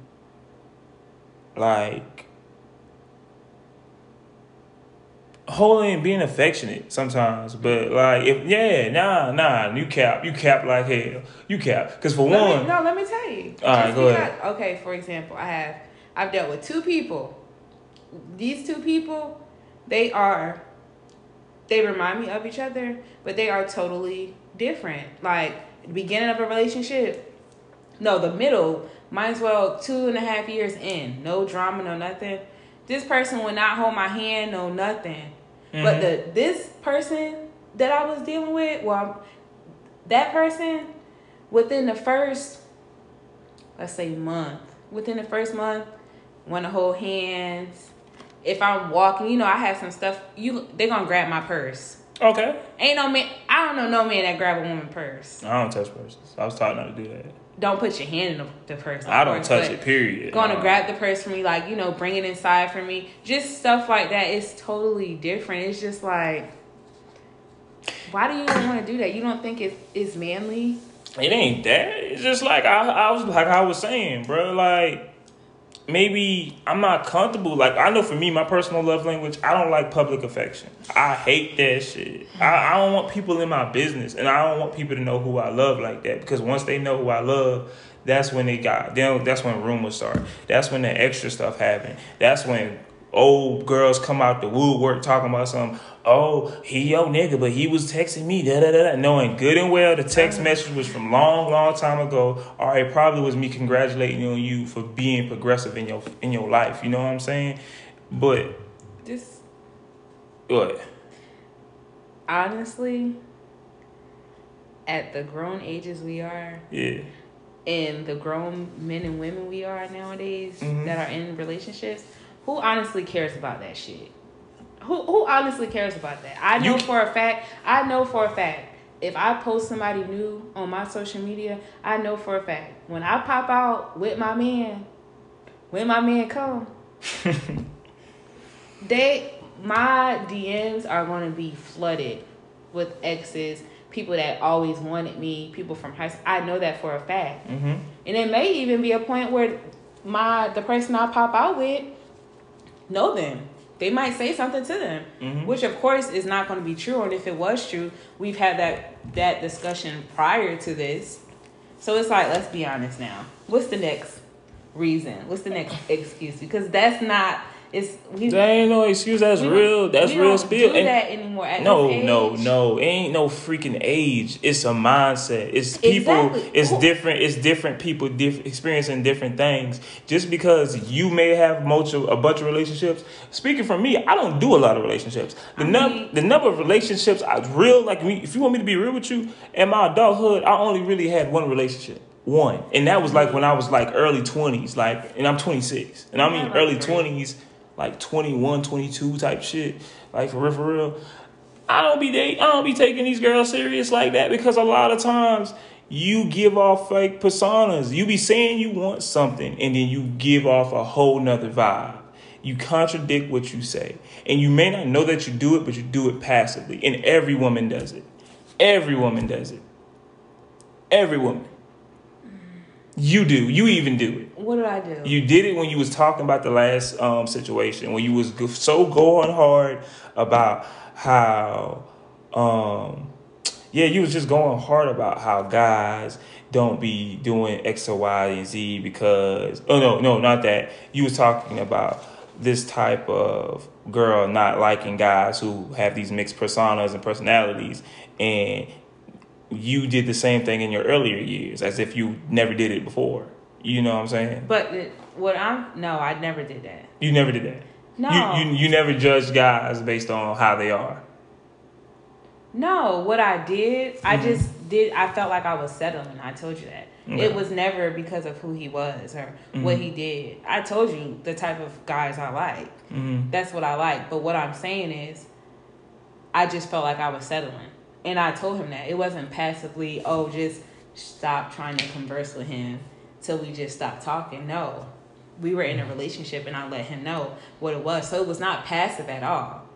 Like. Holding and being affectionate sometimes, but like if yeah, nah, nah, you cap, you cap like hell, you cap. Cause for Let one, me, no, let me tell you. All right, go ahead. Okay, for example, I have I've dealt with two people. These two people, they are they remind me of each other, but they are totally different. Like the beginning of a relationship, no, the middle, might as well two and a half years in, no drama, no nothing. This person would not hold my hand, no nothing. But the mm-hmm. this person that I was dealing with, well, that person within the first, let's say month, within the first month, want to hold hands. If I'm walking, you know, I have some stuff. You they gonna grab my purse. okay. Ain't no man. I don't know no man that grab a woman purse. I don't touch purses. I was taught not to do that. Don't put your hand in the, the purse. I don't course, touch it. Period. Gonna grab the purse for me, like you know, bring it inside for me. Just stuff like that. It's totally different. It's just like, why do you even want to do that? You don't think it's it's manly? It ain't that. It's just like I, I was like I was saying, bro. Like maybe I'm not comfortable. Like I know for me, my personal love language, I don't like public affection. I hate that shit. I, I don't want people in my business, and I don't want people to know who I love like that. Because once they know who I love, that's when they got. Then that's when rumors start. That's when the extra stuff happen. That's when old girls come out the woodwork talking about some. Oh, he your nigga, but he was texting me. Da da da da. Knowing good and well the text message was from long, long time ago, or it probably was me congratulating on you for being progressive in your in your life. You know what I'm saying? But Just what? honestly, at the grown ages we are, Yeah. and the grown men and women we are nowadays Mhm. that are in relationships, who honestly cares about that shit? Who who honestly cares about that? I know You- for a fact. I know for a fact. If I post somebody new on my social media, I know for a fact when I pop out with my man, when my man come, they my DMs are going to be flooded with exes, people that always wanted me, people from high school. I know that for a fact. Mm-hmm. And it may even be a point where my the person I pop out with know them. They might say something to them, Mhm. which of course is not going to be true. And if it was true, we've had that that discussion prior to this. So it's like, let's be honest now. What's the next reason? What's the next excuse? Because that's not It's we, That ain't no excuse. That's we real. That's we real don't spill. Do And- that anymore. At no, no, no. It ain't no freaking age. It's a mindset. It's people. Exactly. It's Who- different. It's different people diff- experiencing different things. Just because you may have much of, a bunch of relationships. Speaking for me, I don't do a lot of relationships. The I num mean- the number of relationships I real like. If you want me to be real with you, in my adulthood, I only really had one relationship. One, and that was like when I was like early twenties, like, and I'm 26, and I mean early three. 20s, like 21, 22 type shit, like for real, for real. I don't be date, I don't be taking these girls serious like that because a lot of times you give off fake personas. You be saying you want something and then you give off a whole nother vibe. You contradict what you say. And you may not know that you do it, but you do it passively. And every woman does it. Every woman does it. Every woman. You do. You even do it. What did I do? You did it when you was talking about the last um, situation when you was so going hard about how, um, yeah, you was just going hard about how guys don't be doing X or Y and Z because oh no no not that you was talking about this type of girl not liking guys who have these mixed personas and personalities and you did the same thing in your earlier years as if you never did it before. You know what I'm saying? but what I'm no, I never did that. You never did that. No. You, you you never judged guys based on how they are. No, what I did, I Mm-hmm. just did. I felt like I was settling. I told you that. Okay. Mm-hmm. It was never because of who he was or what he did. I told you the type of guys I like. Mm-hmm. That's what I like. But what I'm saying is, I just felt like I was settling, and I told him that it wasn't passively. Oh, just stop trying to converse with him till we just stop talking. No, we were in a relationship, and I let him know what it was. So it was not passive at all.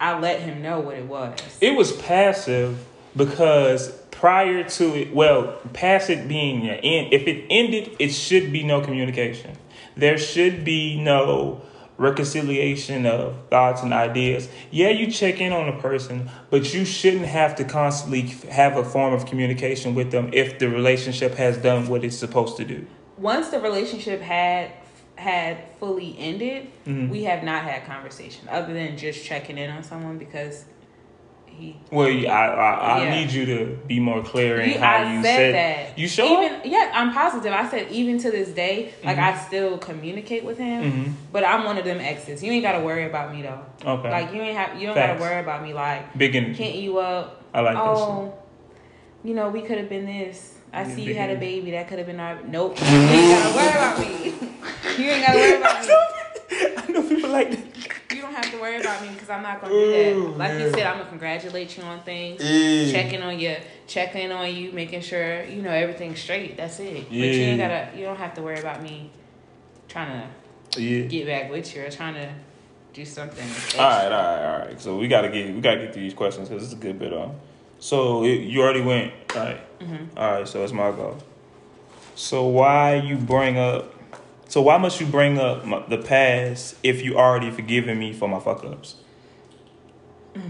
I let him know what it was. It was passive because prior to it, well, past it being end, if it ended, it should be no communication. There should be no reconciliation of thoughts and ideas. Yeah, you check in on a person, but you shouldn't have to constantly have a form of communication with them if the relationship has done what it's supposed to do. Once the relationship had had fully ended, Mm-hmm. we have not had conversation other than just checking in on someone because he. Well, I I, I Yeah. need you to be more clear in how I you said, said that. You sure? Even yeah, I'm positive. I said even to this day, like Mm-hmm. I still communicate with him, but I'm one of them exes. You ain't gotta worry about me though. Okay. Like you ain't have you don't Facts. gotta worry about me. Like Big energy. can't you up? I like oh, you know we could have been this. I Yeah, see you had a baby. That could have been our. Nope. You ain't gotta worry about me. you ain't gotta worry about me. I know people like that. Have to worry about me because I'm not gonna do that. Like you said, I'm gonna congratulate you on things, Yeah. checking on you, checking on you, making sure you know everything's straight. That's it. But you ain't gotta. You don't have to worry about me trying to Yeah. get back with you or trying to do something. All right, all right, all right. So we gotta get we gotta get through these questions because it's a good bit on. So it, you already went, all right? Mm-hmm. All right. So it's my go. So why you bring up? So why must you bring up my, the past if you already forgiven me for my fuck ups?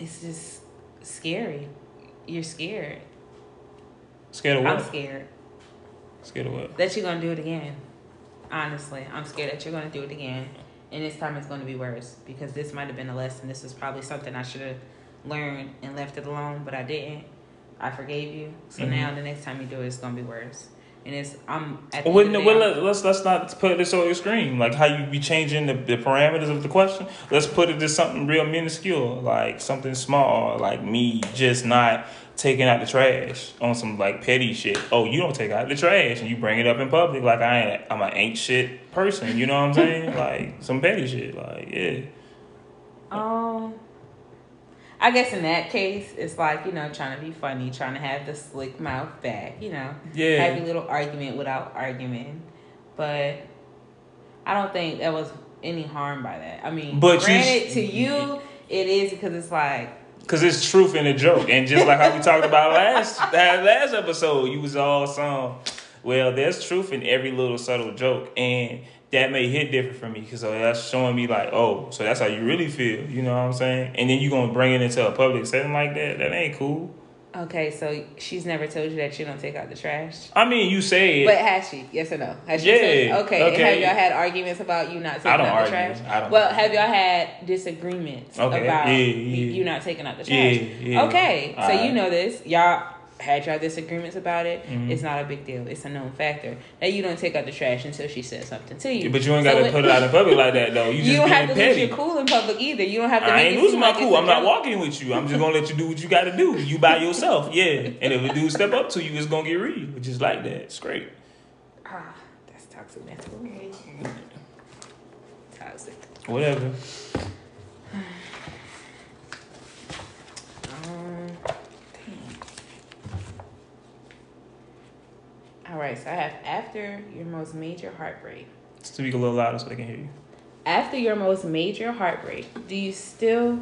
It's just scary. You're scared. Scared of what? I'm scared Scared of what? that you're gonna do it again. Honestly, I'm scared that you're gonna do it again, and this time it's gonna be worse because this might have been a lesson. This is probably something I should have learned and left it alone, but I didn't. I forgave you, so Mhm. now the next time you do it, it's gonna be worse. And it's I'm at the Well, end of the well, let's let's not put this so screen. Like how you be changing the, the parameters of the question. Let's put it to something real minuscule, like something small, like me just not taking out the trash on some like petty shit. Oh, you don't take out the trash and you bring it up in public like I ain't I'm an ain't shit person. You know what I'm saying? like some petty shit. Like yeah. Um, I guess in that case, it's like you know trying to be funny, trying to have the slick mouth back, you know, Yeah. have your little argument without arguing. But I don't think there was any harm by that. I mean, But you- granted, to you, it is because it's like Cause it's truth in a joke, and just like how we talked about last that last episode, you was all some. Well, there's truth in every little subtle joke, and that may hit different for me because uh, that's showing me like, oh, so that's how you really feel. You know what I'm saying? And then you gonna bring it into a public setting like that? That ain't cool. Okay, so she's never told you that you don't take out the trash. I mean, you say it. But has she? Yes or no? Has she Yeah, told- okay. Okay. have y'all had arguments about you not taking out the trash? I don't well, argue. have y'all had disagreements Okay, about yeah, you- yeah. you not taking out the trash? yeah. Okay, so Alright. you know this. Y'all had y'all disagreements about it. Mhm. It's not a big deal. It's a known factor that you don't take out the trash until she says something to you. But you ain't So got to it- put it out in public like that, though. You just You don't have being to lose your cool in public either. You don't have to. I make ain't losing my like cool. I'm not joke. walking with you. I'm just gonna let you do what you got to do. You by yourself, yeah. And if a dude step up to you, it's gonna get real. Just like that. It's great. Ah, that's toxic masculinity. Toxic. Whatever. All right, so I have after your most major heartbreak. Speak a little louder so they can hear you. After your most major heartbreak, do you still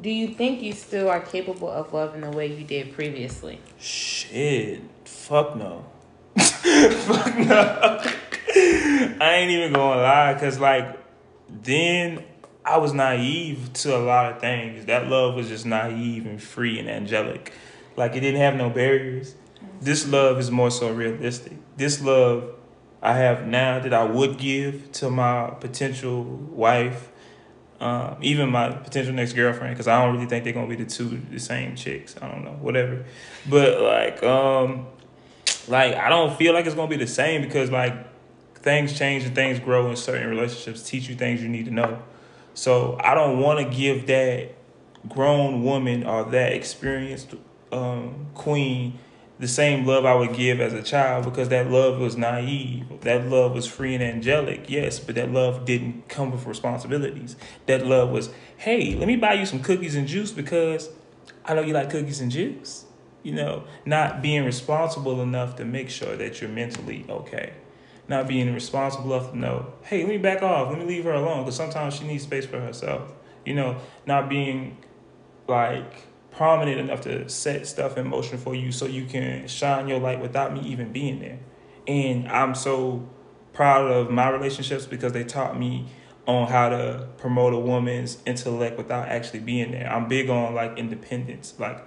do you think you still are capable of loving the way you did previously? Shit. Fuck no. Fuck no. I ain't even gonna lie, cause like then I was naive to a lot of things. That love was just naive and free and angelic. Like it didn't have no barriers. This love is more so realistic. This love I have now that I would give to my potential wife, um, even my potential next girlfriend, because I don't really think they're gonna be the two the same chicks. I don't know, whatever. But like, um, like I don't feel like it's gonna be the same because like things change and things grow in certain relationships, teach you things you need to know. So I don't want to give that grown woman or that experienced um, queen the same love I would give as a child because that love was naive. That love was free and angelic, yes, but that love didn't come with responsibilities. That love was, hey, let me buy you some cookies and juice because I know you like cookies and juice. You know, not being responsible enough to make sure that you're mentally okay. Not being responsible enough to know, hey, let me back off, let me leave her alone because sometimes she needs space for herself. You know, not being like prominent enough to set stuff in motion for you so you can shine your light without me even being there. And I'm so proud of my relationships because they taught me on how to promote a woman's intellect without actually being there. I'm big on like independence. Like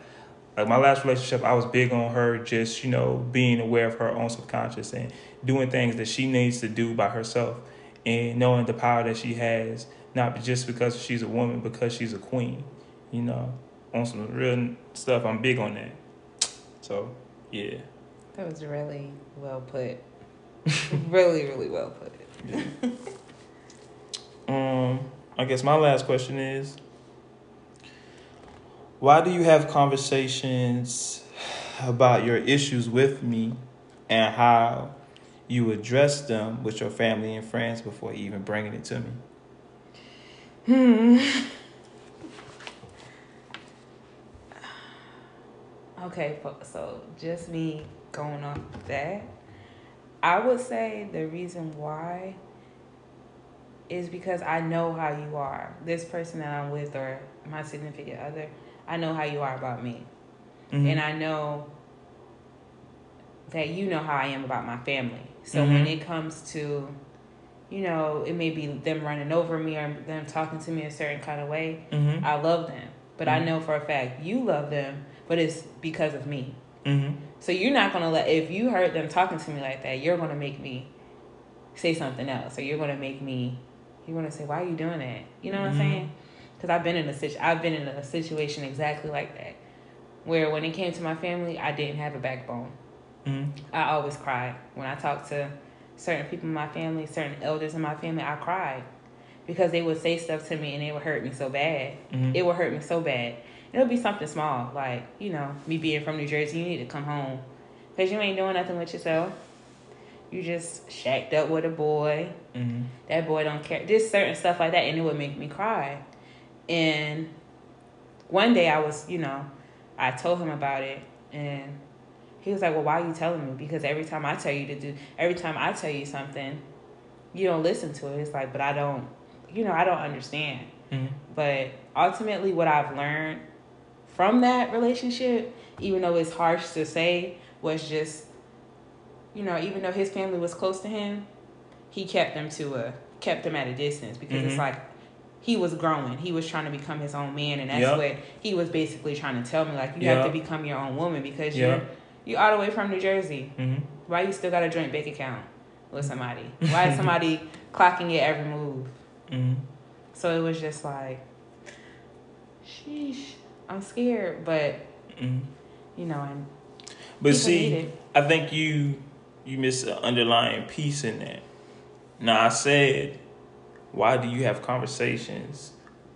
like my last relationship, I was big on her just, you know, being aware of her own subconscious and doing things that she needs to do by herself and knowing the power that she has, not just because she's a woman, because she's a queen, you know, on some real stuff. I'm big on that. So, yeah. That was really well put. really, really well put. Um, I guess my last question is why do you have conversations about your issues with me and how you address them with your family and friends before even bringing it to me? Okay, so just me going off that, I would say the reason why is because I know how you are. This person that I'm with or my significant other, I know how you are about me. Mm-hmm. And I know that you know how I am about my family. So when Mhm. it comes to, you know, it may be them running over me or them talking to me a certain kind of way, Mm-hmm. I love them. But I Mhm. know for a fact you love them, but it's because of me. Mm-hmm. So you're not gonna let if you heard them talking to me like that, you're gonna make me say something else, or you're gonna make me, you're gonna say, "Why are you doing that?" You know what I'm Mhm. saying? Because I've been in a situ- I've been in a situation exactly like that, where when it came to my family, I didn't have a backbone. Mm-hmm. I always cried when I talked to certain people in my family, certain elders in my family. I cried because they would say stuff to me and it would hurt me so bad. Mhm. It would hurt me so bad. It'll be something small, like you know, me being from New Jersey. You need to come home because you ain't doing nothing with yourself. You just shacked up with a boy. Mm-hmm. That boy don't care. Just certain stuff like that, and it would make me cry. And one day I was, you know, I told him about it, and he was like, "Well, why are you telling me? Because every time I tell you to do, every time I tell you something, you don't listen to it." It's like, but I don't, you know, I don't understand. Mm-hmm. But ultimately, what I've learned from that relationship, even though it's harsh to say, was just, you know, even though his family was close to him, he kept them to a kept them at a distance because it's Mhm. like he was growing. He was trying to become his own man, and that's Yep. what he was basically trying to tell me. Like you Yep. have to become your own woman because Yep. you're you all the way from New Jersey. hmm Why you still got a joint bank account with somebody? Why is somebody clocking your every move? hmm So it was just like, sheesh, I'm scared, but hmm you know, and But see. I think you you miss an underlying piece in that. Now I said, why do you have conversations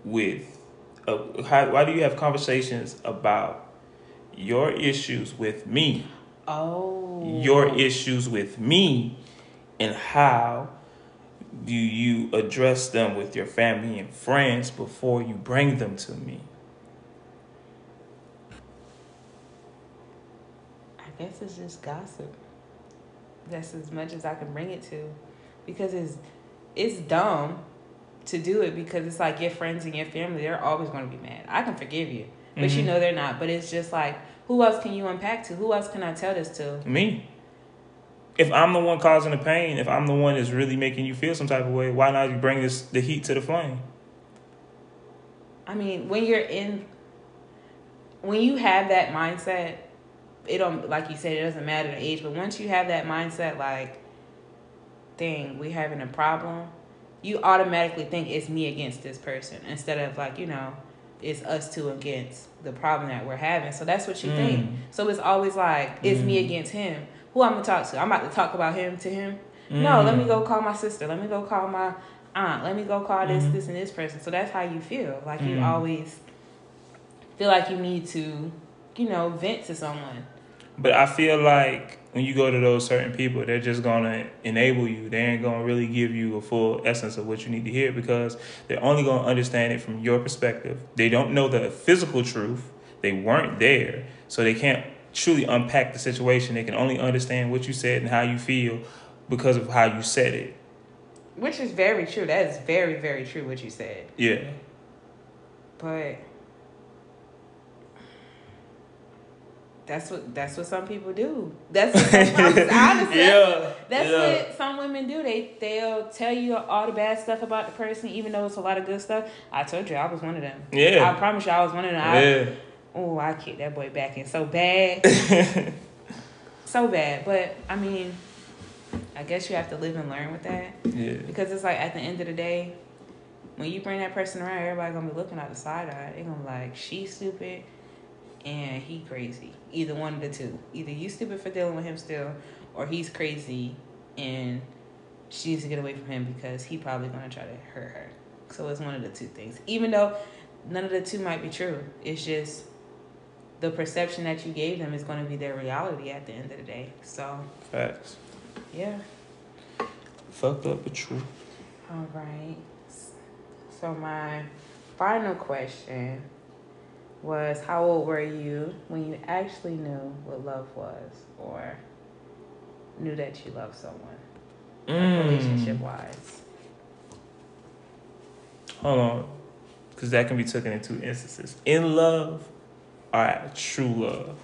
with? Uh, how, why do you have conversations about your issues with me? oh, Your issues with me, and how do you address them with your family and friends before you bring them to me? Guess it's just gossip. That's as much as I can bring it to, because it's it's dumb to do it because it's like your friends and your family they're always going to be mad. I can forgive you, but you Mhm. know they're not. But it's just like who else can you unpack to? Who else can I tell this to? Me. If I'm the one causing the pain, if I'm the one that's really making you feel some type of way, why not you bring this the heat to the flame? I mean, when you're in, when you have that mindset, it don't like you said it doesn't matter the age, but once you have that mindset, like, thing we having a problem, you automatically think it's me against this person instead of like you know, it's us two against the problem that we're having. So that's what you think. Mm. So it's always like it's me Mm. against him. Who I'm gonna talk to? I'm about to talk about him to him. No, let me Mm. go call my sister. Let me go call my aunt. Let me go call this, Mhm. this, and this person. So that's how you feel. Like you Mhm. always feel like you need to, you know, vent to someone. But I feel like when you go to those certain people, they're just gonna enable you. They ain't gonna really give you a full essence of what you need to hear because they're only gonna understand it from your perspective. They don't know the physical truth. They weren't there, so they can't truly unpack the situation. They can only understand what you said and how you feel because of how you said it. Which is very true. That is very, very true what you said. Yeah. But that's what that's what some people do. That's what some, honestly, Yeah, that's yeah. what some women do. They they'll tell you all the bad stuff about the person, even though it's a lot of good stuff. I told you I was one of them. Yeah. I promise you I was one of them. Yeah. Oh, I kicked that boy back in so bad. so bad. But I mean, I guess you have to live and learn with that. Yeah. Because it's like at the end of the day, when you bring that person around, everybody gonna be looking out the side eye. They gonna be like, she's stupid and he crazy. Either one of the two. Either you stupid for dealing with him still, or he's crazy and she needs to get away from him because he probably gonna try to hurt her. So it's one of the two things. Even though none of the two might be true. It's just the perception that you gave them is gonna be their reality at the end of the day. So Facts. yeah. Fucked up but true. All right. So my final question was how old were you when you actually knew what love was or knew that you loved someone Mm. relationship wise? Hold on. Because that can be taken in two instances. In love or true love.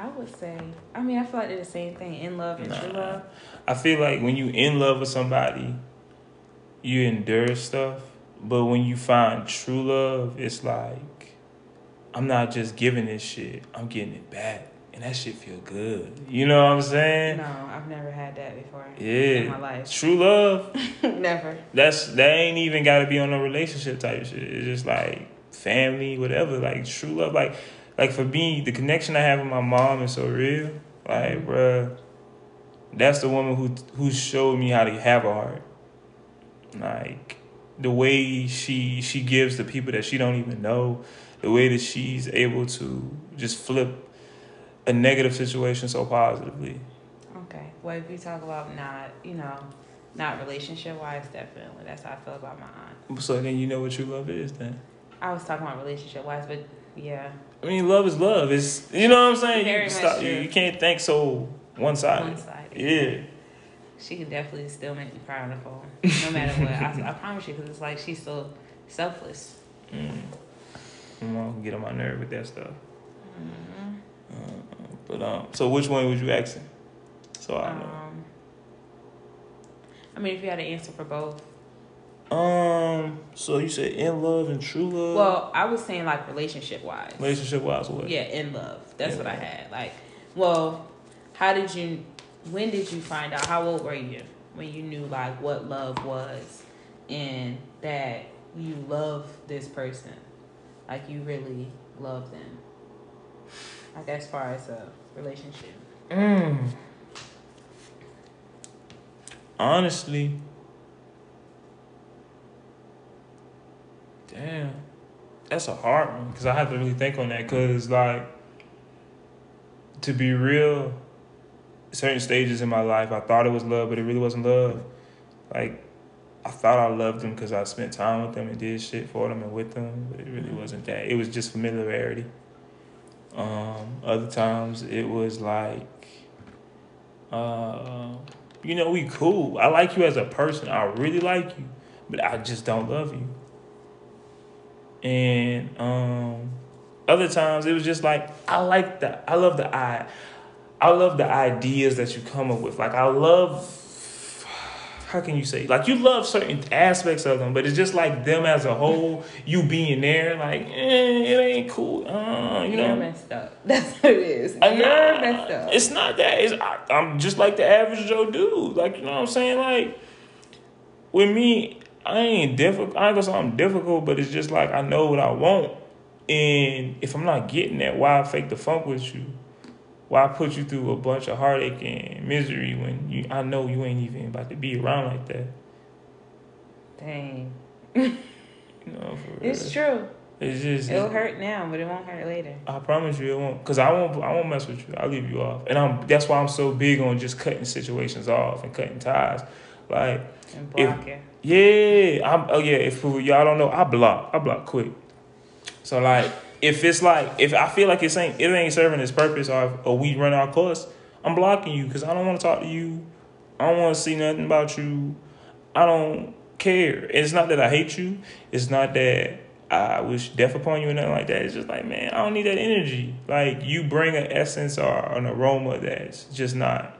I would say I mean I feel like they're the same thing, in love and true love. I feel like when you in love with somebody, you endure stuff. But when you find true love, it's like, I'm not just giving this shit, I'm getting it back. And that shit feel good. You know what I'm saying? No, I've never had that before Yeah. in my life. True love. never. That's that ain't even gotta be on a relationship type shit. It's just like family, whatever. Like true love. Like like for me, the connection I have with my mom is so real. Like, mm-hmm. bruh, that's the woman who who showed me how to have a heart. Like the way she she gives to people that she don't even know, the way that she's able to just flip a negative situation so positively. Okay. Well, if you talk about not, you know, not relationship wise, definitely. That's how I feel about my aunt. So then you know what true love is then. I was talking about relationship wise, but yeah, I mean, love is love. It's you know what I'm saying. Very you, stop, you, you can't think so one sided. one-sided. Yeah. she can definitely still make me proud of her, no matter what. I, I promise you, because it's like she's so selfless. Mm. Can get on my nerve with that stuff. Mm-hmm. Uh, But um, so which one would you asking? So I know. Um, I mean, if you had to answer for both. Um, so you said in love and true love. Well, I was saying like relationship wise. relationship wise, what? Yeah, in love. That's In what I had. Like, well, how did you? When did you find out? How old were you when you knew like what love was, and that you love this person, like you really love them. Like as far as a relationship. Mm. Honestly, damn, that's a hard one because I have to really think on that. Because like, to be real, certain stages in my life, I thought it was love, but it really wasn't love. Like, I thought I loved them because I spent time with them and did shit for them and with them, but it really wasn't that. It was just familiarity. Um, other times it was like, uh, you know, we cool. I like you as a person. I really like you, but I just don't love you. And um, other times it was just like I like the I love the I I love the ideas that you come up with. Like I love how can you say like you love certain aspects of them, but it's just like them as a whole. You being there, like eh, it ain't cool. Uh, you You're know, messed up. That's what it is. You're messed up. It's not that. It's, I, I'm just like the average Joe dude. Like you know what I'm saying. Like with me, I ain't difficult. I ain't gonna say I'm difficult, but it's just like I know what I want, and if I'm not getting that, why fake the funk with you? Why put you through a bunch of heartache and misery when you? I know you ain't even about to be around like that. Dang. You know, for real. It's true. It's just It'll hurt now, but it won't hurt later. I promise you it won't, cause I won't. I won't mess with you. I'll leave you off, and I'm. That's why I'm so big on just cutting situations off and cutting ties. Like, And If- yeah, I'm. Oh yeah. If y'all don't know, I block. I block quick. So like, if it's like, if I feel like it's ain't, it ain't serving its purpose, or or we run our course, I'm blocking you, cause I don't want to talk to you. I don't want to see nothing about you. I don't care. It's not that I hate you. It's not that I wish death upon you or nothing like that. It's just like, man, I don't need that energy. Like you bring an essence or an aroma that's just not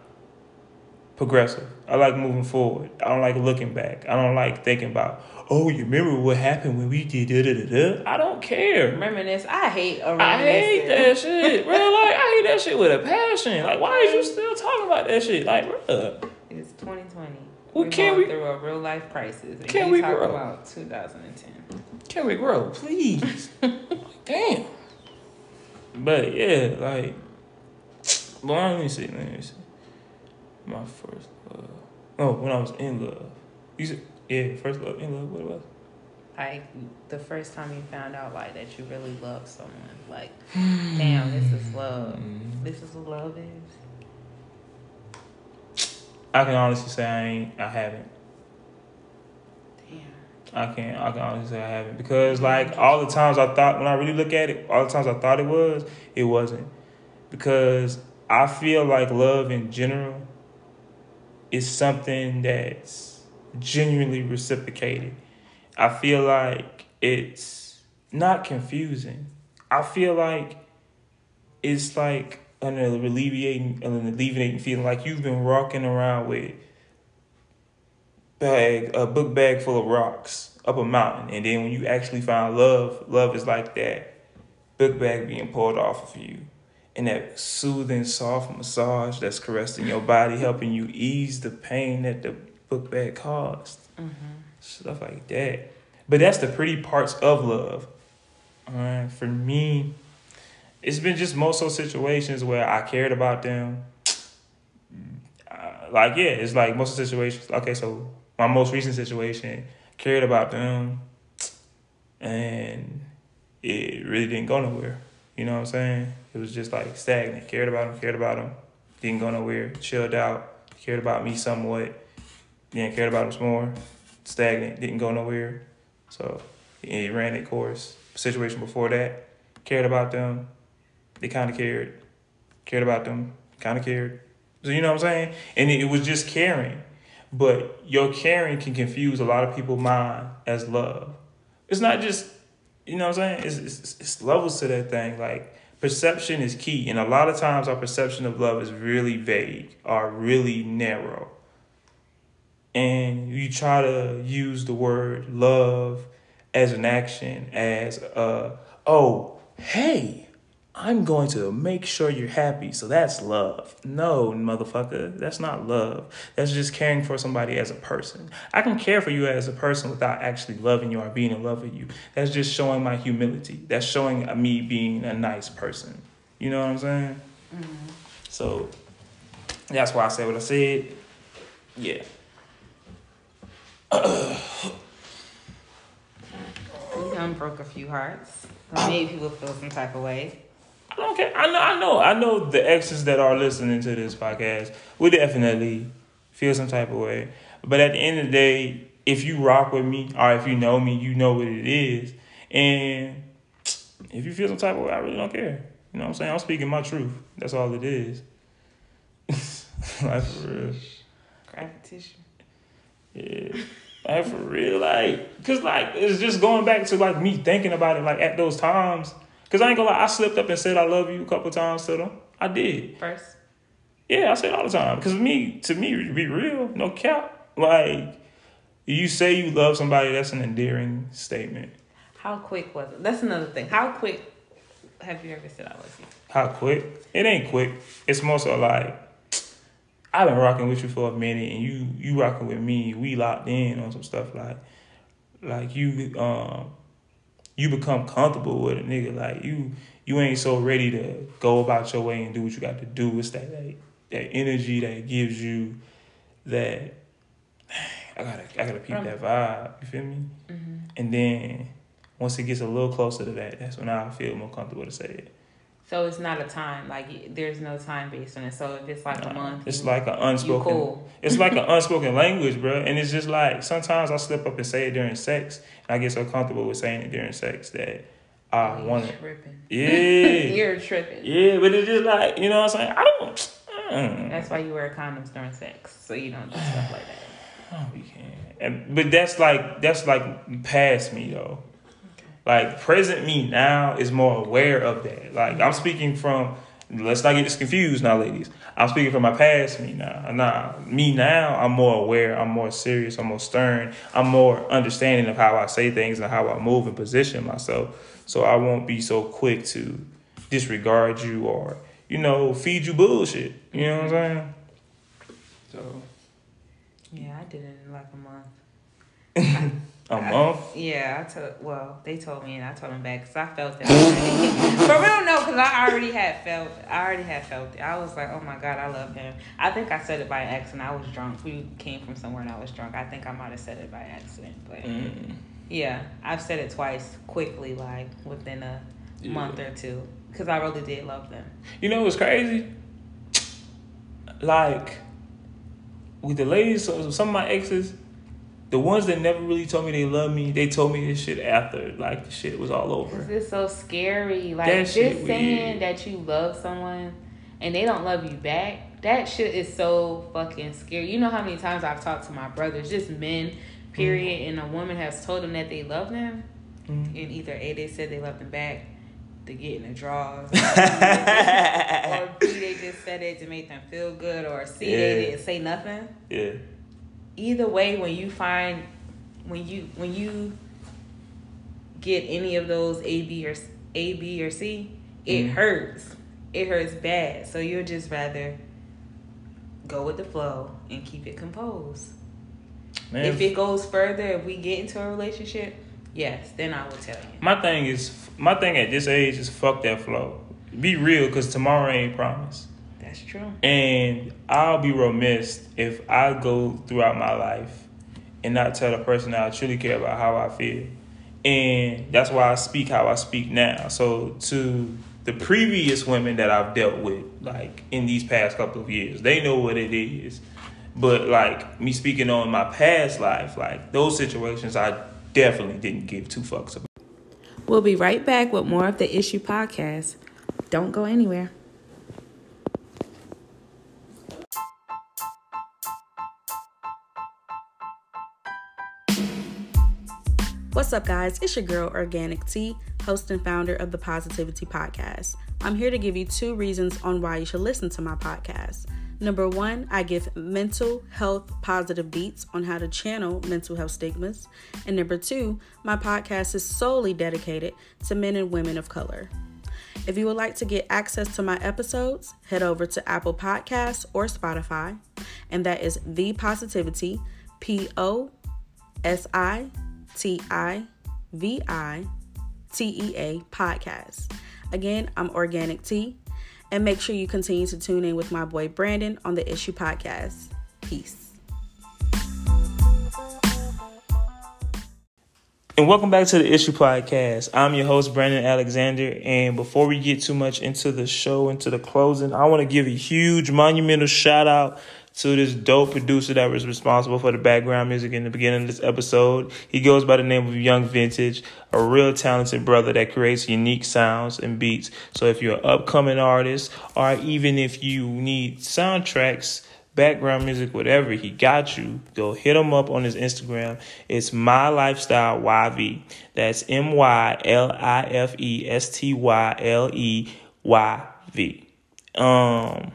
progressive. I like moving forward. I don't like looking back. I don't like thinking about, oh, you remember what happened when we did da da da da. I don't care. Reminisce. I hate a I hate that shit, bro. Like I hate that shit with a passion. Like why is you still talking about that shit? Like, bro. It's 2020. Well, We're can going we- through a real life crisis. And Can we talk grow? about 2010. Can we grow, please? Damn. But yeah, like, well, let me see. Let me see. My first love. Oh, when I was in love. You said, yeah, first love, in love. What it was? Like the first time you found out like that you really love someone. Like, damn, this is love. Mm-hmm. This is what love is. I can honestly say I ain't. I haven't. Damn. I can't. I can honestly say I haven't because like all the times I thought when I really look at it, all the times I thought it was, it wasn't. Because I feel like love in general is something that's genuinely reciprocated. I feel like it's not confusing. I feel like it's like an alleviating, an alleviating feeling like you've been walking around with bag a book bag full of rocks up a mountain and then when you actually find love love is like that book bag being pulled off of you and that soothing soft massage that's caressing your body helping you ease the pain that the book bag caused. Stuff like that. But that's the pretty parts of love. All right for me it's been just most of situations where i cared about them. Uh, like yeah, it's like most of the situations. Okay, so my most recent situation, cared about them, and it really didn't go nowhere. You know what I'm saying? It was just like stagnant. Cared about him, cared about him. didn't go nowhere. Chilled out, cared about me somewhat, then cared about them some more. Stagnant, didn't go nowhere. So it ran its course. Situation before that, cared about them. They kind of cared, cared about them, kind of cared. So you know what I'm saying? And it, it was just caring. But your caring can confuse a lot of people's mind as love. It's not just, you know what I'm saying? It's, it's, it's levels to that thing. Like perception is key. And a lot of times our perception of love is really vague or really narrow. And you try to use the word love as an action, as a, oh, hey, I'm going to make sure you're happy. So that's love. No, motherfucker, that's not love. That's just caring for somebody as a person. I can care for you as a person without actually loving you or being in love with you. That's just showing my humility. That's showing me being a nice person. You know what I'm saying? Mm-hmm. So that's why I said what I said. Yeah. you done broke a few hearts. Made people feel some type of way. I don't care. I know. I know. I know the exes that are listening to this podcast will definitely feel some type of way. But at the end of the day, if you rock with me or if you know me, you know what it is. And if you feel some type of way, I really don't care. You know what I'm saying? I'm speaking my truth. That's all it is. like for real. Crack tissue. Yeah. Like for real, like, cause like it's just going back to like me thinking about it, like at those times Cause I ain't gonna lie, I slipped up and said I love you a couple times to them. I did. First. Yeah, I say it all the time. Cause me, to me, to be real, no cap. Like you say you love somebody, that's an endearing statement. How quick was it? That's another thing. How quick have you ever said I love you? How quick? It ain't quick. It's more so like I've been rocking with you for a minute, and you you rocking with me. We locked in on some stuff like like you um you become comfortable with a nigga. Like you you ain't so ready to go about your way and do what you got to do. It's that that, that energy that gives you that I gotta I gotta peep that vibe. You feel me? Mm-hmm. And then once it gets a little closer to that, that's when I feel more comfortable to say it. So it's not a time like there's no time based on it. So if it's like nah, a month, it's like an unspoken. Cool. it's like an unspoken language, bro. And it's just like sometimes I slip up and say it during sex, and I get so comfortable with saying it during sex that I oh, want it. Yeah, you're tripping. Yeah, but it's just like you know what I'm saying. I don't. Mm. That's why you wear condoms during sex, so you don't do stuff like that. Oh, you can't. And, but that's like that's like past me though. Like present me now is more aware of that. Like I'm speaking from let's not get this confused now, ladies. I'm speaking from my past me now. Nah, me now, I'm more aware, I'm more serious, I'm more stern, I'm more understanding of how I say things and how I move and position myself. So I won't be so quick to disregard you or, you know, feed you bullshit. You know what I'm saying? So Yeah, I did it in like a month. A month? yeah, I told. Well, they told me, and I told them back because I felt it. but real, no, because I already had felt. I already had felt it. I was like, oh my god, I love him. I think I said it by accident. I was drunk. We came from somewhere, and I was drunk. I think I might have said it by accident, but mm. yeah, I've said it twice quickly, like within a yeah. month or two, because I really did love them. You know what's crazy? Like with the ladies, some of my exes the ones that never really told me they love me, they told me this shit after like the shit was all over. This is so scary. Like that just saying that you love someone and they don't love you back. That shit is so fucking scary. You know how many times I've talked to my brothers, just men, period, mm-hmm. and a woman has told them that they love them, mm-hmm. and either a they said they love them back, to get in the draws, or b they just said it to make them feel good, or c yeah. they didn't say nothing. Yeah either way when you find when you when you get any of those A B or A B or C, it mm. hurts. It hurts bad. So you'll just rather go with the flow and keep it composed. Man. If it goes further, if we get into a relationship, yes, then I will tell you. My thing is, my thing at this age is fuck that flow. Be real, cause tomorrow ain't promised. That's true. And I'll be remiss if I go throughout my life and not tell the person that I truly care about how I feel. And that's why I speak how I speak now. So to the previous women that I've dealt with, like in these past couple of years, they know what it is. But like me speaking on my past life, like those situations, I definitely didn't give two fucks about. We'll be right back with more of the Issue Podcast. Don't go anywhere. What's up, guys? It's your girl, Organic Tea, host and founder of the Positivity Podcast. I'm here to give you two reasons on why you should listen to my podcast. Number one, I give mental health positive beats on how to channel mental health stigmas. And number two, my podcast is solely dedicated to men and women of color. If you would like to get access to my episodes, head over to Apple Podcasts or Spotify, and that is The Positivity, P O S I T I V I T E A podcast. Again, I'm Organic Tea, and make sure you continue to tune in with my boy Brandon on the Issue Podcast. Peace. And welcome back to the Issue Podcast. I'm your host, Brandon Alexander. And before we get too much into the show, into the closing, I want to give a huge monumental shout out to this dope producer that was responsible for the background music in the beginning of this episode. He goes by the name of Young Vintage, a real talented brother that creates unique sounds and beats. So if you're an upcoming artist, or even if you need soundtracks, background music, whatever, he got you. Go hit him up on his Instagram. It's My Lifestyle YV. That's M Y L I F E S T Y L E Y V. Um,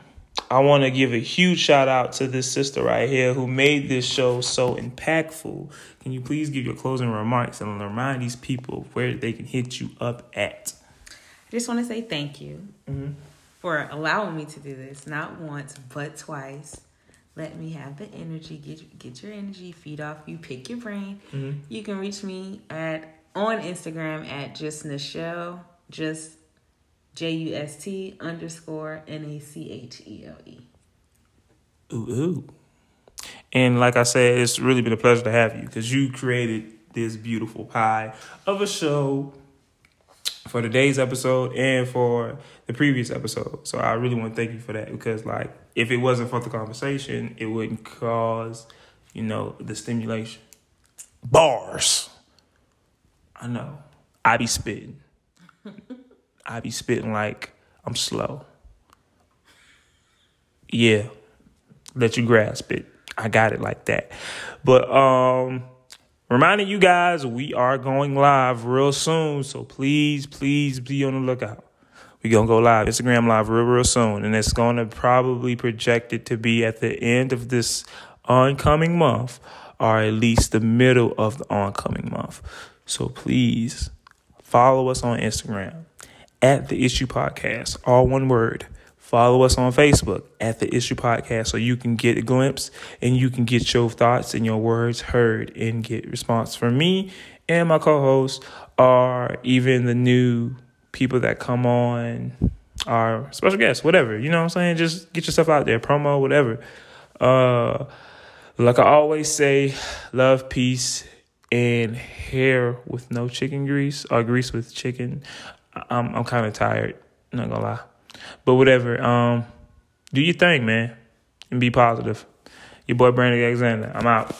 I want to give a huge shout out to this sister right here who made this show so impactful. Can you please give your closing remarks and remind these people where they can hit you up at? I just want to say thank you Mm-hmm. for allowing me to do this, not once, but twice. Let me have the energy. Get get your energy, feed off you, pick your brain. Mm-hmm. You can reach me at on Instagram at just Nichelle, just J U S T underscore N A C H E L E. Ooh, ooh. And like I said, it's really been a pleasure to have you because you created this beautiful pie of a show for today's episode and for the previous episode. So I really want to thank you for that because, like, if it wasn't for the conversation, it wouldn't cause, you know, the stimulation. Bars. I know. I be spitting. I be spitting like I'm slow. Yeah let you grasp it. I got it like that. But um reminding you guys we are going live real soon. So please, please be on the lookout. We're gonna go live, Instagram live real, real soon. And it's gonna probably project it to be at the end of this oncoming month, or at least the middle of the oncoming month. So please follow us on Instagram at the issue podcast, all one word. Follow us on Facebook at the Issue Podcast so you can get a glimpse and you can get your thoughts and your words heard and get response from me and my co-hosts or even the new people that come on our special guests, whatever. You know what I'm saying? Just get yourself out there, promo, whatever. Uh like I always say, love, peace, and hair with no chicken grease or grease with chicken. I'm I'm kind of tired. Not gonna lie. But whatever. Um, do your thing, man, and be positive. Your boy Brandon Alexander. I'm out.